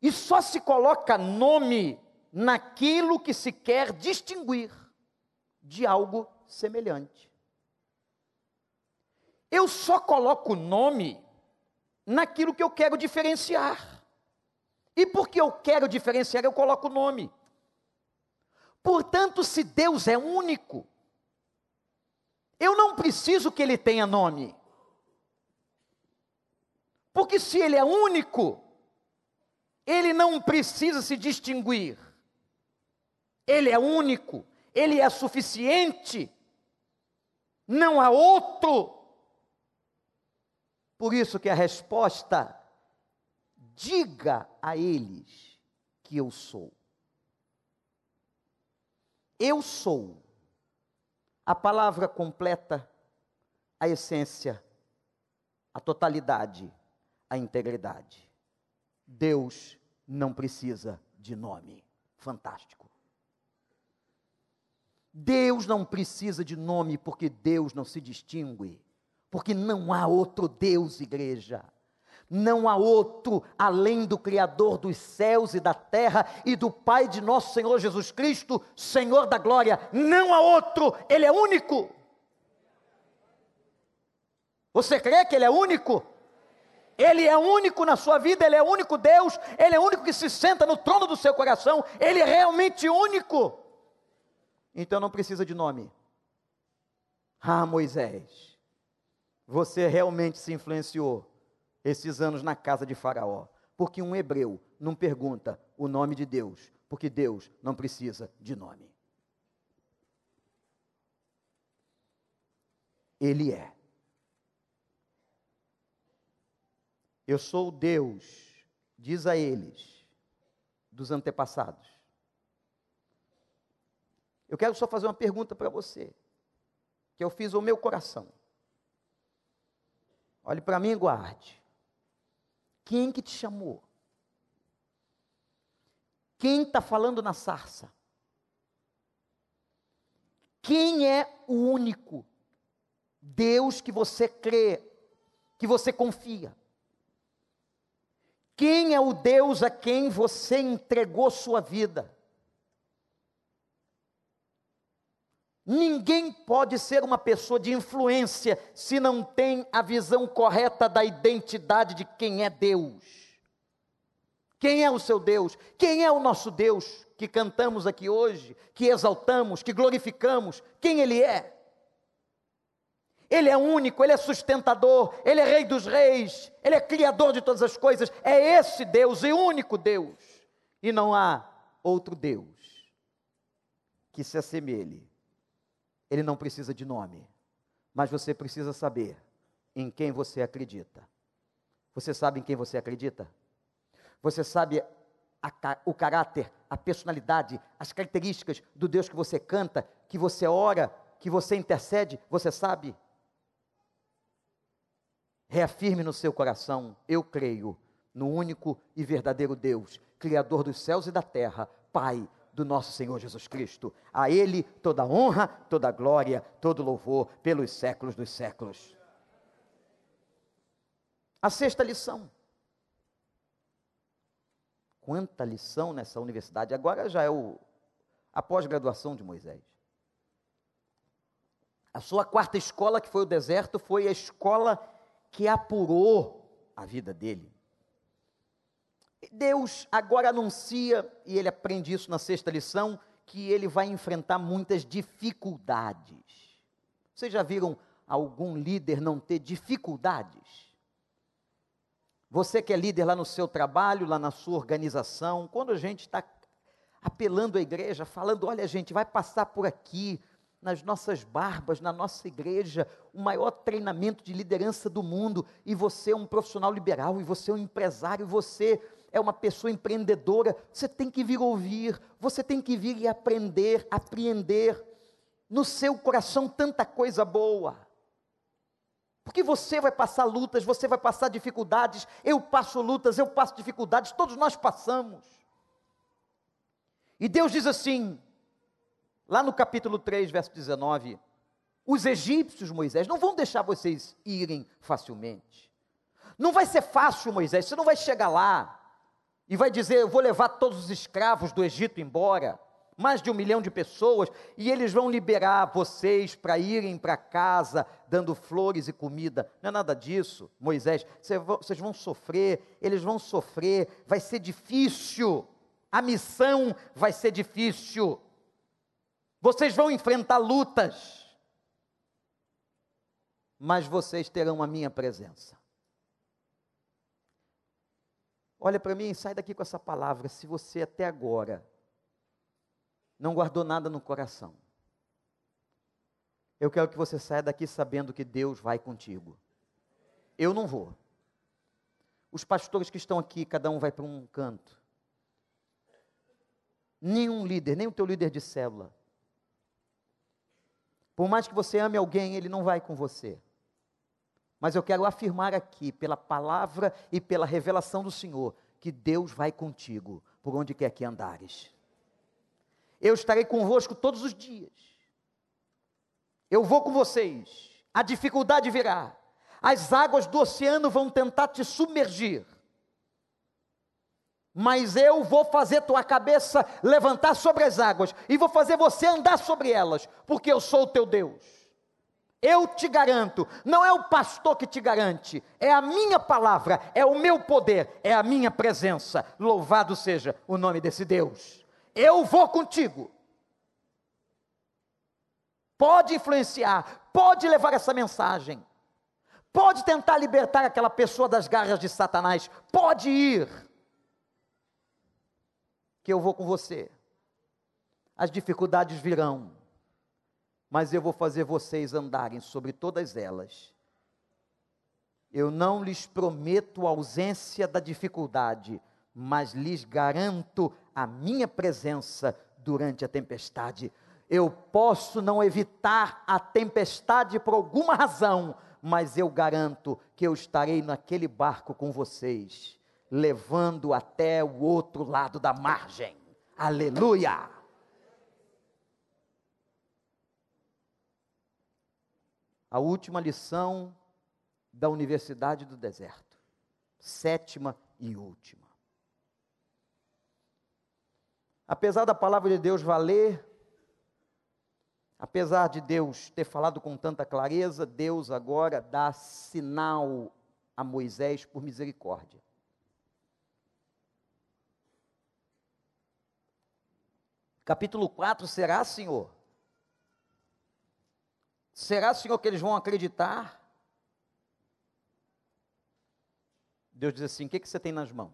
E só se coloca nome naquilo que se quer distinguir de algo semelhante. Eu só coloco nome naquilo que eu quero diferenciar. E porque eu quero diferenciar, eu coloco nome. Portanto, se Deus é único, eu não preciso que ele tenha nome. Porque se ele é único, ele não precisa se distinguir. Ele é único, ele é suficiente. Não há outro. Por isso que a resposta diga a eles que eu sou. Eu sou a palavra completa, a essência, a totalidade, a integridade. Deus não precisa de nome. Fantástico. Deus não precisa de nome porque Deus não se distingue, porque não há outro Deus, igreja. Não há outro além do Criador dos céus e da terra e do Pai de nosso Senhor Jesus Cristo, Senhor da glória. Não há outro, Ele é único. Você crê que Ele é único? Ele é único na sua vida, Ele é único Deus, Ele é único que se senta no trono do seu coração, Ele é realmente único. Então não precisa de nome. Ah, Moisés, você realmente se influenciou esses anos na casa de Faraó. Porque um hebreu não pergunta o nome de Deus, porque Deus não precisa de nome. Ele é. Eu sou o Deus, diz a eles, dos antepassados. Eu quero só fazer uma pergunta para você, que eu fiz ao meu coração. Olhe para mim e guarde. Quem que te chamou? Quem está falando na sarça? Quem é o único Deus que você crê, que você confia? Quem é o Deus a quem você entregou sua vida? Ninguém pode ser uma pessoa de influência se não tem a visão correta da identidade de quem é Deus. Quem é o seu Deus? Quem é o nosso Deus que cantamos aqui hoje, que exaltamos, que glorificamos? Quem Ele é? Ele é único, Ele é sustentador, Ele é Rei dos Reis, Ele é Criador de todas as coisas. É esse Deus e único Deus. E não há outro Deus que se assemelhe ele não precisa de nome, mas você precisa saber em quem você acredita. Você sabe em quem você acredita? Você sabe a, o caráter, a personalidade, as características do Deus que você canta, que você ora, que você intercede? Você sabe? Reafirme no seu coração: eu creio no único e verdadeiro Deus, Criador dos céus e da terra, Pai do nosso Senhor Jesus Cristo. A Ele toda honra, toda glória, todo louvor pelos séculos dos séculos. A sexta lição. Quanta lição nessa universidade. Agora já é o, a pós-graduação de Moisés. A sua quarta escola, que foi o deserto, foi a escola que apurou a vida dele. Deus agora anuncia, e ele aprende isso na sexta lição, que ele vai enfrentar muitas dificuldades. Vocês já viram algum líder não ter dificuldades? Você que é líder lá no seu trabalho, lá na sua organização, quando a gente está apelando à igreja, falando: olha, gente, vai passar por aqui, nas nossas barbas, na nossa igreja, o maior treinamento de liderança do mundo, e você é um profissional liberal, e você é um empresário, e você é uma pessoa empreendedora, você tem que vir ouvir, você tem que vir e aprender, apreender. No seu coração tanta coisa boa. Porque você vai passar lutas, você vai passar dificuldades, eu passo lutas, eu passo dificuldades, todos nós passamos. E Deus diz assim, lá no capítulo 3, verso 19: Os egípcios, Moisés, não vão deixar vocês irem facilmente. Não vai ser fácil, Moisés, você não vai chegar lá e vai dizer: Eu vou levar todos os escravos do Egito embora, mais de um milhão de pessoas, e eles vão liberar vocês para irem para casa dando flores e comida. Não é nada disso, Moisés. Vocês vão sofrer, eles vão sofrer, vai ser difícil, a missão vai ser difícil, vocês vão enfrentar lutas mas vocês terão a minha presença. Olha para mim, sai daqui com essa palavra. Se você até agora não guardou nada no coração, eu quero que você saia daqui sabendo que Deus vai contigo. Eu não vou. Os pastores que estão aqui, cada um vai para um canto. Nenhum líder, nem o teu líder de célula. Por mais que você ame alguém, ele não vai com você. Mas eu quero afirmar aqui, pela palavra e pela revelação do Senhor, que Deus vai contigo por onde quer que andares. Eu estarei convosco todos os dias. Eu vou com vocês. A dificuldade virá. As águas do oceano vão tentar te submergir. Mas eu vou fazer tua cabeça levantar sobre as águas e vou fazer você andar sobre elas, porque eu sou o teu Deus. Eu te garanto, não é o pastor que te garante, é a minha palavra, é o meu poder, é a minha presença. Louvado seja o nome desse Deus. Eu vou contigo. Pode influenciar, pode levar essa mensagem, pode tentar libertar aquela pessoa das garras de Satanás, pode ir, que eu vou com você. As dificuldades virão, mas eu vou fazer vocês andarem sobre todas elas. Eu não lhes prometo a ausência da dificuldade, mas lhes garanto a minha presença durante a tempestade. Eu posso não evitar a tempestade por alguma razão, mas eu garanto que eu estarei naquele barco com vocês, levando até o outro lado da margem. Aleluia! a última lição da Universidade do Deserto, sétima e última. Apesar da palavra de Deus valer, apesar de Deus ter falado com tanta clareza, Deus agora dá sinal a Moisés por misericórdia. Capítulo 4 será, Senhor, Será, Senhor, que eles vão acreditar? Deus diz assim: O que, que você tem nas mãos?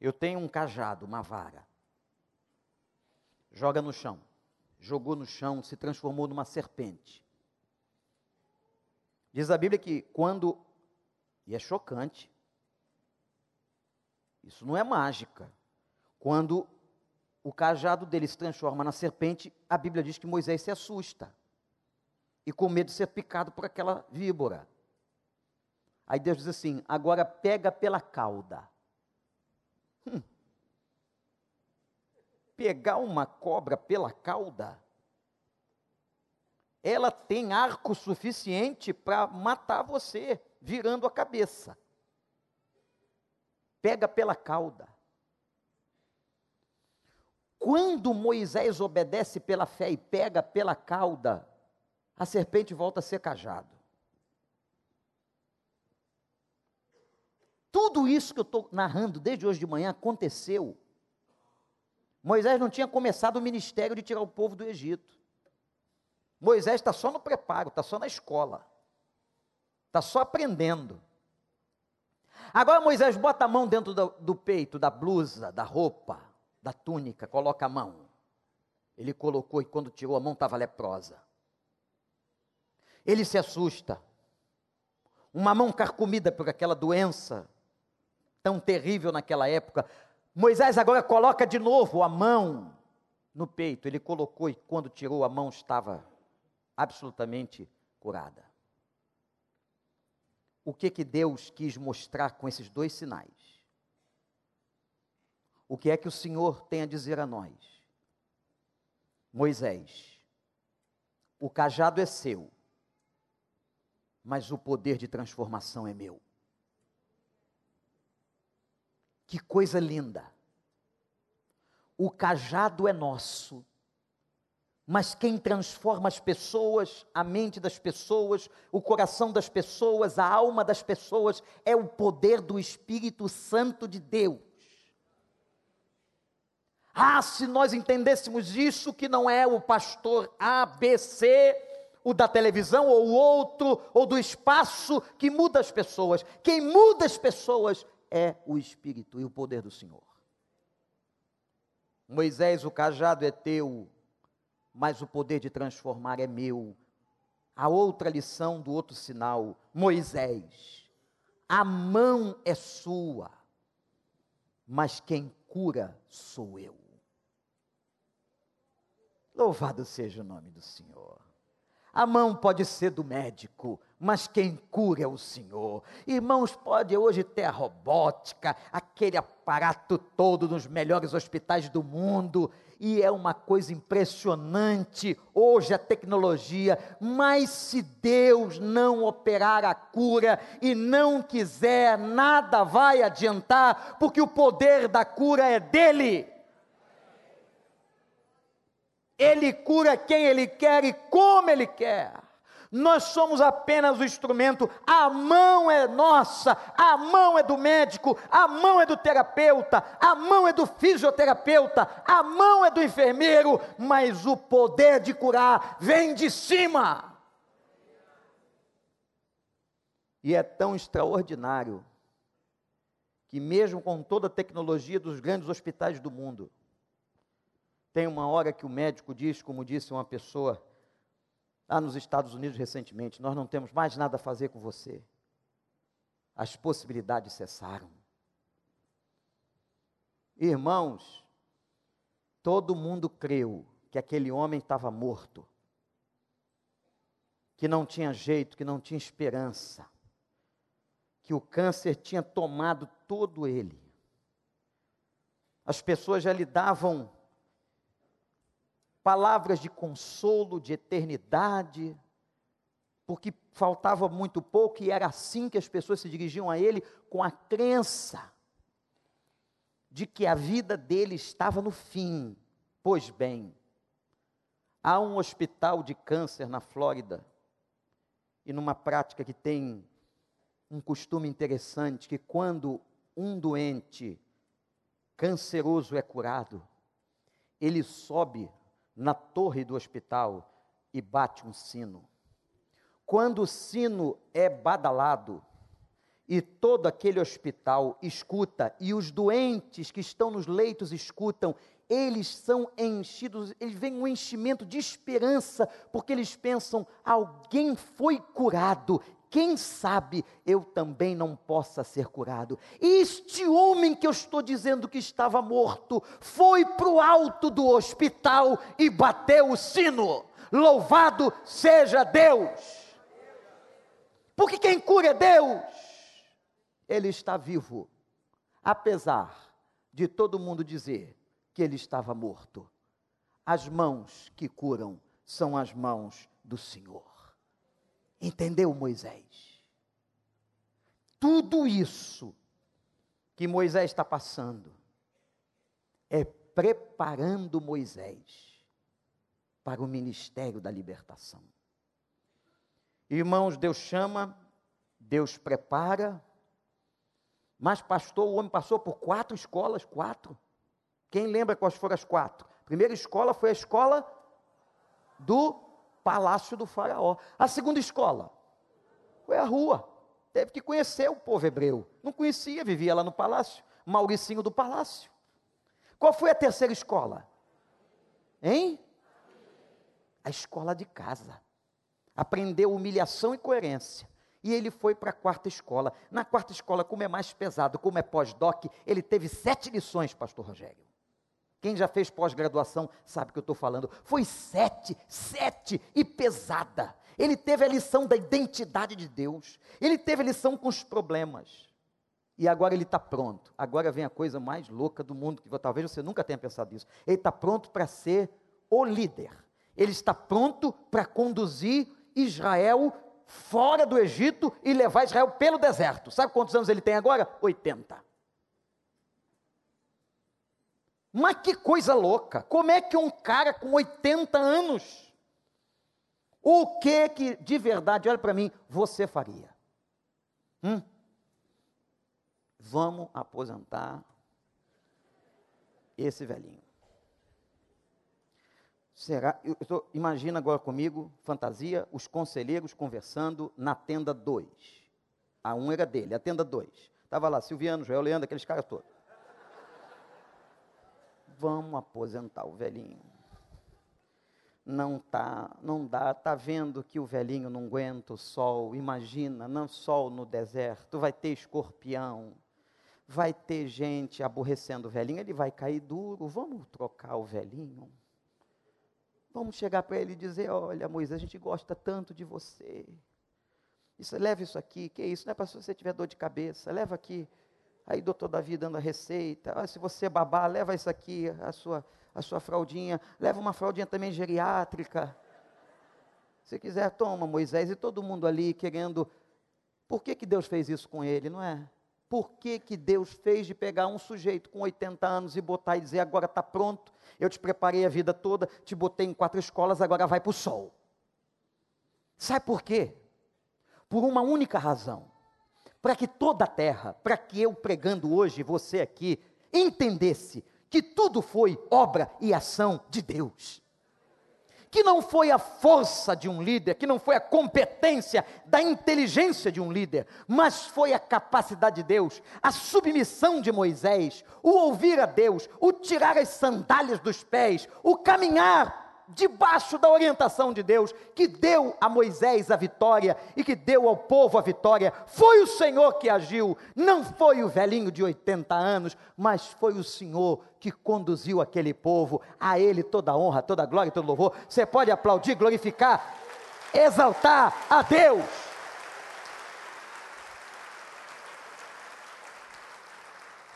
Eu tenho um cajado, uma vara. Joga no chão. Jogou no chão, se transformou numa serpente. Diz a Bíblia que quando. E é chocante. Isso não é mágica. Quando o cajado dele se transforma na serpente, a Bíblia diz que Moisés se assusta. E com medo de ser picado por aquela víbora. Aí Deus diz assim: agora pega pela cauda. Hum. Pegar uma cobra pela cauda, ela tem arco suficiente para matar você, virando a cabeça. Pega pela cauda. Quando Moisés obedece pela fé e pega pela cauda, a serpente volta a ser cajado. Tudo isso que eu estou narrando desde hoje de manhã aconteceu. Moisés não tinha começado o ministério de tirar o povo do Egito. Moisés está só no preparo, está só na escola, está só aprendendo. Agora Moisés bota a mão dentro do, do peito, da blusa, da roupa, da túnica, coloca a mão. Ele colocou e quando tirou a mão estava leprosa. Ele se assusta. Uma mão carcomida por aquela doença tão terrível naquela época. Moisés agora coloca de novo a mão no peito. Ele colocou e quando tirou a mão estava absolutamente curada. O que que Deus quis mostrar com esses dois sinais? O que é que o Senhor tem a dizer a nós? Moisés, O cajado é seu, mas o poder de transformação é meu. Que coisa linda! O cajado é nosso, mas quem transforma as pessoas, a mente das pessoas, o coração das pessoas, a alma das pessoas, é o poder do Espírito Santo de Deus. Ah, se nós entendêssemos isso, que não é o pastor ABC, o da televisão, ou o outro, ou do espaço, que muda as pessoas. Quem muda as pessoas é o Espírito e o poder do Senhor. Moisés, o cajado é teu, mas o poder de transformar é meu. A outra lição do outro sinal, Moisés, a mão é sua, mas quem cura sou eu. Louvado seja o nome do Senhor. A mão pode ser do médico, mas quem cura é o Senhor. Irmãos, pode hoje ter a robótica, aquele aparato todo nos melhores hospitais do mundo, e é uma coisa impressionante hoje a tecnologia, mas se Deus não operar a cura e não quiser, nada vai adiantar, porque o poder da cura é dele. Ele cura quem ele quer e como ele quer nós somos apenas o instrumento, a mão é nossa, a mão é do médico, a mão é do terapeuta, a mão é do fisioterapeuta, a mão é do enfermeiro, mas o poder de curar vem de cima. E é tão extraordinário que, mesmo com toda a tecnologia dos grandes hospitais do mundo, tem uma hora que o médico diz, como disse uma pessoa, lá nos Estados Unidos recentemente: Nós não temos mais nada a fazer com você. As possibilidades cessaram. Irmãos, todo mundo creu que aquele homem estava morto, que não tinha jeito, que não tinha esperança, que o câncer tinha tomado todo ele. As pessoas já lhe davam palavras de consolo, de eternidade, porque faltava muito pouco e era assim que as pessoas se dirigiam a ele, com a crença de que a vida dele estava no fim. Pois bem, há um hospital de câncer na Flórida, e numa prática que tem um costume interessante, que quando um doente canceroso é curado, ele sobe na torre do hospital e bate um sino. Quando o sino é badalado e todo aquele hospital escuta e os doentes que estão nos leitos escutam, eles são enchidos, eles vêm um enchimento de esperança, porque eles pensam: alguém foi curado, quem sabe eu também não possa ser curado. Este homem que eu estou dizendo que estava morto, foi para o alto do hospital e bateu o sino. Louvado seja Deus! Porque quem cura é Deus. Ele está vivo, apesar de todo mundo dizer que ele estava morto. As mãos que curam são as mãos do Senhor. Entendeu, Moisés? Tudo isso que Moisés está passando é preparando Moisés para o ministério da libertação. Irmãos, Deus chama, Deus prepara, mas pastor, o homem passou por quatro escolas, quatro. Quem lembra quais foram as quatro? Primeira escola foi a escola do palácio do faraó. A segunda escola foi a rua. Teve que conhecer o povo hebreu. Não conhecia, vivia lá no palácio. Mauricinho do palácio. Qual foi a terceira escola? Hein? A escola de casa. Aprendeu humilhação e coerência. E ele foi para a quarta escola. Na quarta escola, como é mais pesado, como é pós-doc, ele teve sete lições, pastor Rogério. Quem já fez pós-graduação sabe o que eu estou falando. Foi sete, sete e pesada. Ele teve a lição da identidade de Deus. Ele teve a lição com os problemas. E agora ele está pronto. Agora vem a coisa mais louca do mundo, que talvez você nunca tenha pensado nisso. Ele está pronto para ser o líder. Ele está pronto para conduzir Israel fora do Egito e levar Israel pelo deserto. Sabe quantos anos ele tem agora? 80. Mas que coisa louca! Como é que um cara com 80 anos, o que que de verdade, olha para mim, você faria? Hum? Vamos aposentar esse velhinho. Será? Eu, eu imagina agora comigo, fantasia, os conselheiros conversando na tenda 2. A um era dele, a tenda 2. Estava lá, Silviano, Joel Leandro, aqueles caras todos. Vamos aposentar o velhinho. Não tá, não dá, tá vendo que o velhinho não aguenta o sol. Imagina, não sol no deserto, vai ter escorpião, vai ter gente aborrecendo o velhinho, ele vai cair duro. Vamos trocar o velhinho. Vamos chegar para ele e dizer: Olha, Moisés, a gente gosta tanto de você. Isso, leva isso aqui, que isso? Não é para se você tiver dor de cabeça, leva aqui. Aí, doutor Davi dando a receita. Ah, se você babar, leva isso aqui, a sua, a sua fraldinha. Leva uma fraldinha também geriátrica. Se quiser, toma, Moisés. E todo mundo ali querendo. Por que, que Deus fez isso com ele, não é? Por que, que Deus fez de pegar um sujeito com 80 anos e botar e dizer: agora está pronto, eu te preparei a vida toda, te botei em quatro escolas, agora vai para o sol. Sabe por quê? Por uma única razão. Para que toda a terra, para que eu pregando hoje, você aqui, entendesse que tudo foi obra e ação de Deus. Que não foi a força de um líder, que não foi a competência da inteligência de um líder, mas foi a capacidade de Deus, a submissão de Moisés, o ouvir a Deus, o tirar as sandálias dos pés, o caminhar debaixo da orientação de Deus, que deu a Moisés a vitória e que deu ao povo a vitória. Foi o Senhor que agiu, não foi o velhinho de 80 anos, mas foi o Senhor que conduziu aquele povo. A Ele toda a honra, toda a glória e todo louvor. Você pode aplaudir, glorificar, exaltar a Deus.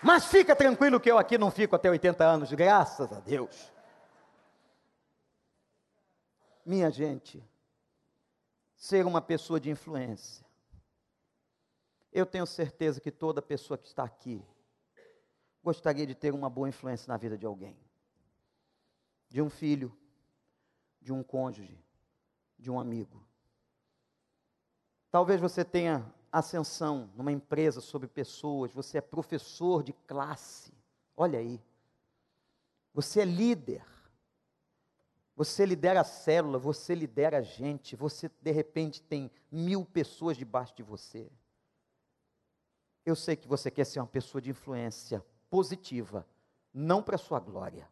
Mas fica tranquilo que eu aqui não fico até 80 anos, graças a Deus. Minha gente, ser uma pessoa de influência. Eu tenho certeza que toda pessoa que está aqui gostaria de ter uma boa influência na vida de alguém. De um filho, de um cônjuge, de um amigo. Talvez você tenha ascensão numa empresa sobre pessoas, você é professor de classe. Olha aí. Você é líder. Você lidera a célula, você lidera a gente, você de repente tem mil pessoas debaixo de você. Eu sei que você quer ser uma pessoa de influência positiva, não para sua glória,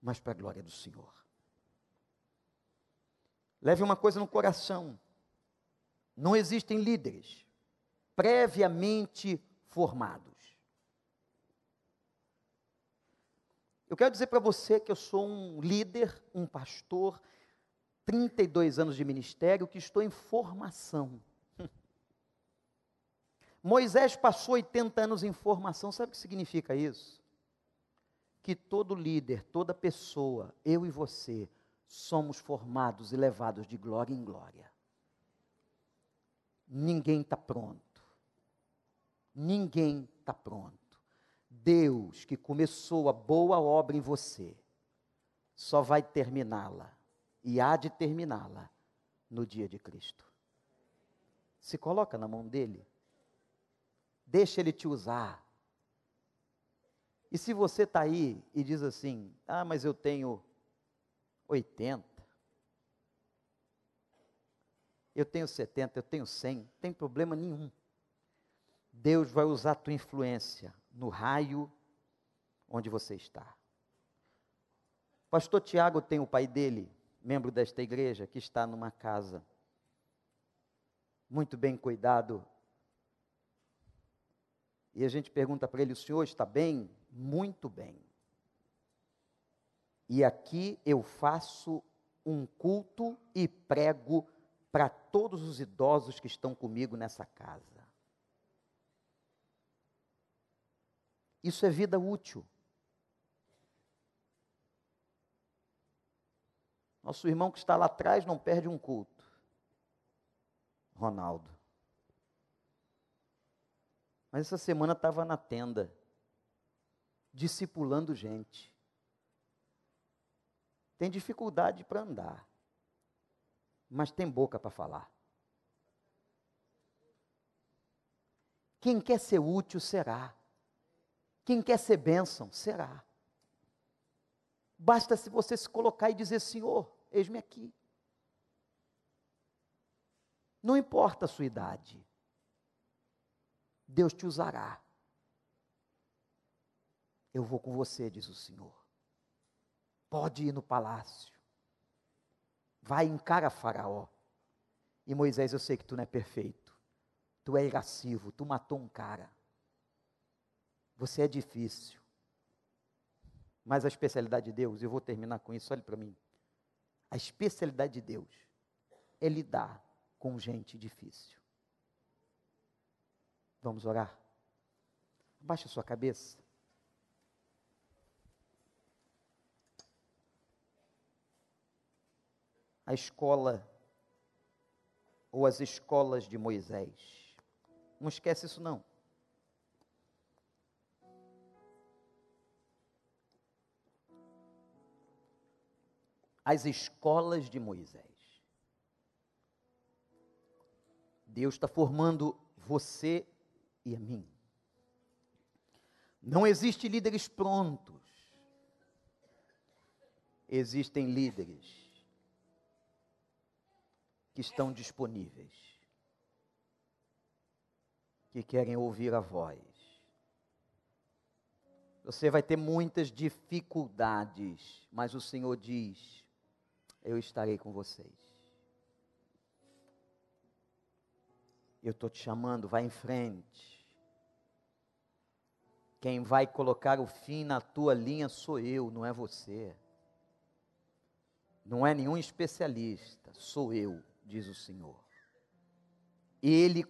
mas para a glória do Senhor. Leve uma coisa no coração: não existem líderes previamente formados. Eu quero dizer para você que eu sou um líder, um pastor, 32 anos de ministério, que estou em formação. Moisés passou 80 anos em formação, sabe o que significa isso? Que todo líder, toda pessoa, eu e você, somos formados e levados de glória em glória. Ninguém está pronto. Ninguém está pronto. Deus que começou a boa obra em você, só vai terminá-la e há de terminá-la no dia de Cristo. Se coloca na mão dele, deixa ele te usar. E se você está aí e diz assim: ah, mas eu tenho 80, eu tenho 70, eu tenho 100, não tem problema nenhum. Deus vai usar a tua influência no raio onde você está. Pastor Tiago tem o pai dele, membro desta igreja, que está numa casa muito bem cuidado. E a gente pergunta para ele: o senhor está bem? Muito bem. E aqui eu faço um culto e prego para todos os idosos que estão comigo nessa casa. Isso é vida útil. Nosso irmão que está lá atrás não perde um culto. Ronaldo. Mas essa semana estava na tenda, discipulando gente. Tem dificuldade para andar, mas tem boca para falar. Quem quer ser útil será. Quem quer ser bênção será. Basta se você se colocar e dizer: Senhor, eis-me aqui. Não importa a sua idade, Deus te usará. Eu vou com você, diz o Senhor. Pode ir no palácio. Vai encara Faraó. E Moisés, eu sei que tu não é perfeito. Tu é irascivo, tu matou um cara. Você é difícil. Mas a especialidade de Deus, eu vou terminar com isso, olhe para mim. A especialidade de Deus é lidar com gente difícil. Vamos orar? Abaixa sua cabeça. A escola ou as escolas de Moisés. Não esquece isso não. As escolas de Moisés. Deus está formando você e a mim. Não existe líderes prontos. Existem líderes que estão disponíveis, que querem ouvir a voz. Você vai ter muitas dificuldades, mas o Senhor diz: eu estarei com vocês. Eu estou te chamando, vai em frente. Quem vai colocar o fim na tua linha sou eu, não é você. Não é nenhum especialista, sou eu, diz o Senhor. Ele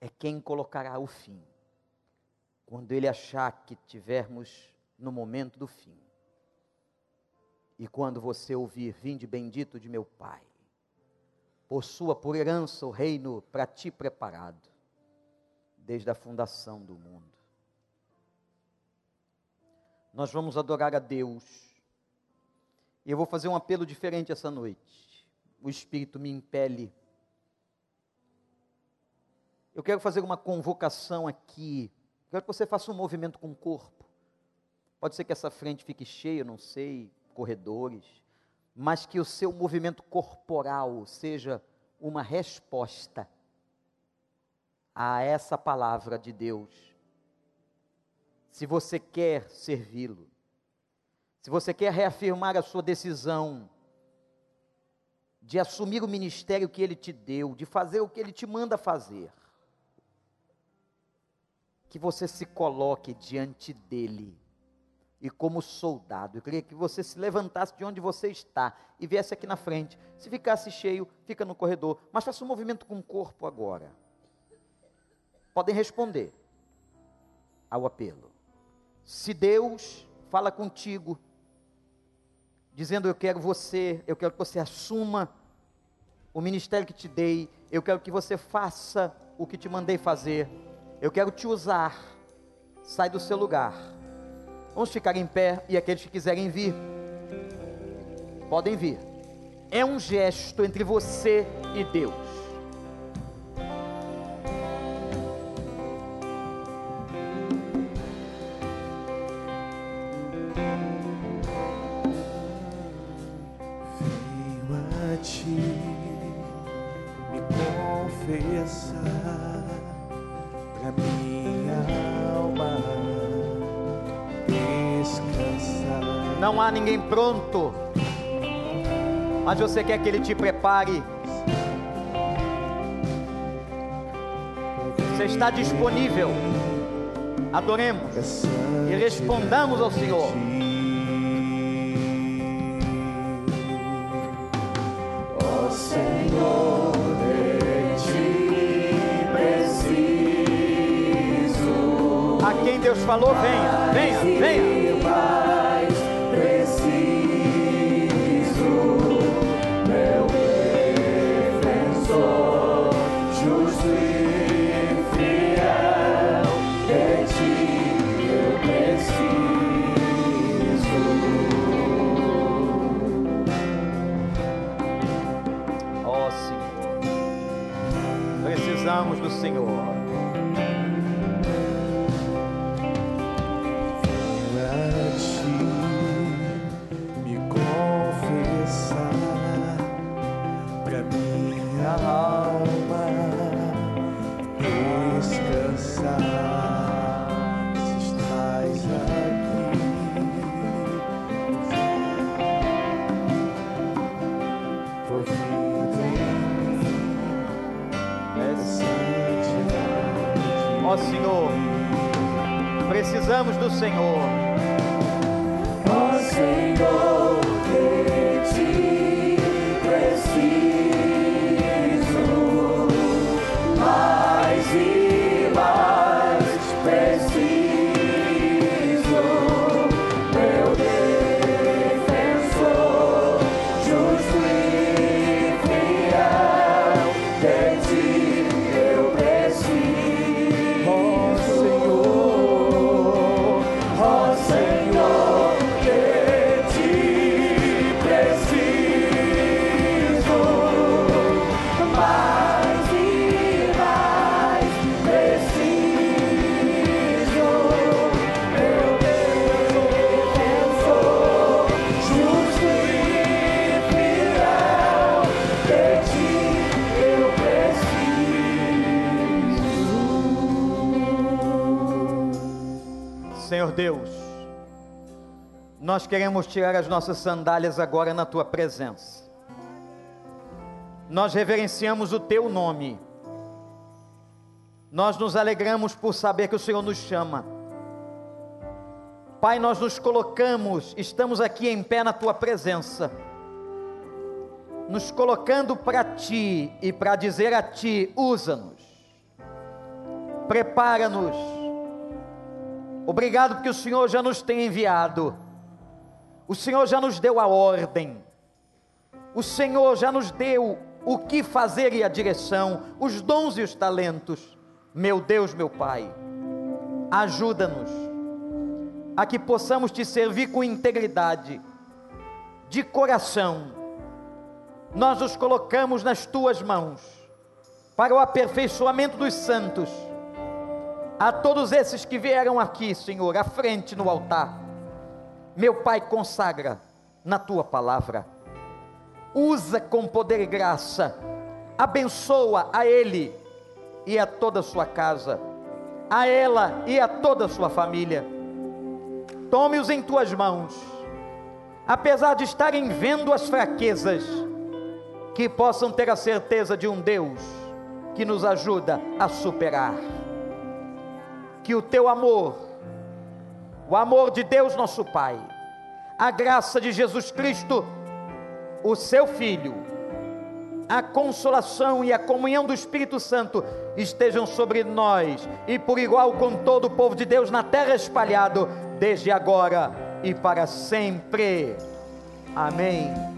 é quem colocará o fim. Quando ele achar que tivermos no momento do fim. E quando você ouvir, vinde bendito de meu Pai, possua por herança o reino para ti preparado, desde a fundação do mundo. Nós vamos adorar a Deus. E eu vou fazer um apelo diferente essa noite. O Espírito me impele. Eu quero fazer uma convocação aqui. Quero que você faça um movimento com o corpo. Pode ser que essa frente fique cheia, não sei corredores, mas que o seu movimento corporal seja uma resposta a essa palavra de Deus. Se você quer servi-lo, se você quer reafirmar a sua decisão de assumir o ministério que ele te deu, de fazer o que ele te manda fazer, que você se coloque diante dele e como soldado. Eu queria que você se levantasse de onde você está e viesse aqui na frente. Se ficasse cheio, fica no corredor. Mas faça um movimento com o corpo agora. Podem responder ao apelo. Se Deus fala contigo, dizendo: Eu quero você, eu quero que você assuma o ministério que te dei, eu quero que você faça o que te mandei fazer, eu quero te usar. Sai do seu lugar Vamos ficar em pé e aqueles que quiserem vir, podem vir. É um gesto entre você e Deus. Ninguém pronto, mas você quer que Ele te prepare. Você está disponível. Adoremos e respondamos ao Senhor. A quem Deus falou, venha, venha, venha. Precisamos do precisamos nós queremos tirar as nossas sandálias agora na tua presença. Nós reverenciamos o teu nome. Nós nos alegramos por saber que o Senhor nos chama. Pai, nós nos colocamos, estamos aqui em pé na tua presença, nos colocando para ti e para dizer a ti: usa-nos, prepara-nos. Obrigado porque o Senhor já nos tem enviado, o Senhor já nos deu a ordem, o Senhor já nos deu o que fazer e a direção, os dons e os talentos. Meu Deus, meu Pai, ajuda-nos a que possamos te servir com integridade, de coração. Nós nos colocamos nas tuas mãos para o aperfeiçoamento dos santos. A todos esses que vieram aqui, Senhor, à frente no altar, meu Pai, consagra na tua palavra, usa com poder e graça, abençoa a Ele e a toda a sua casa, a ela e a toda a sua família. Tome-os em tuas mãos, apesar de estarem vendo as fraquezas, que possam ter a certeza de um Deus que nos ajuda a superar. Que o teu amor, o amor de Deus nosso Pai, a graça de Jesus Cristo, o seu Filho, a consolação e a comunhão do Espírito Santo estejam sobre nós e por igual com todo o povo de Deus na terra espalhado, desde agora e para sempre. Amém.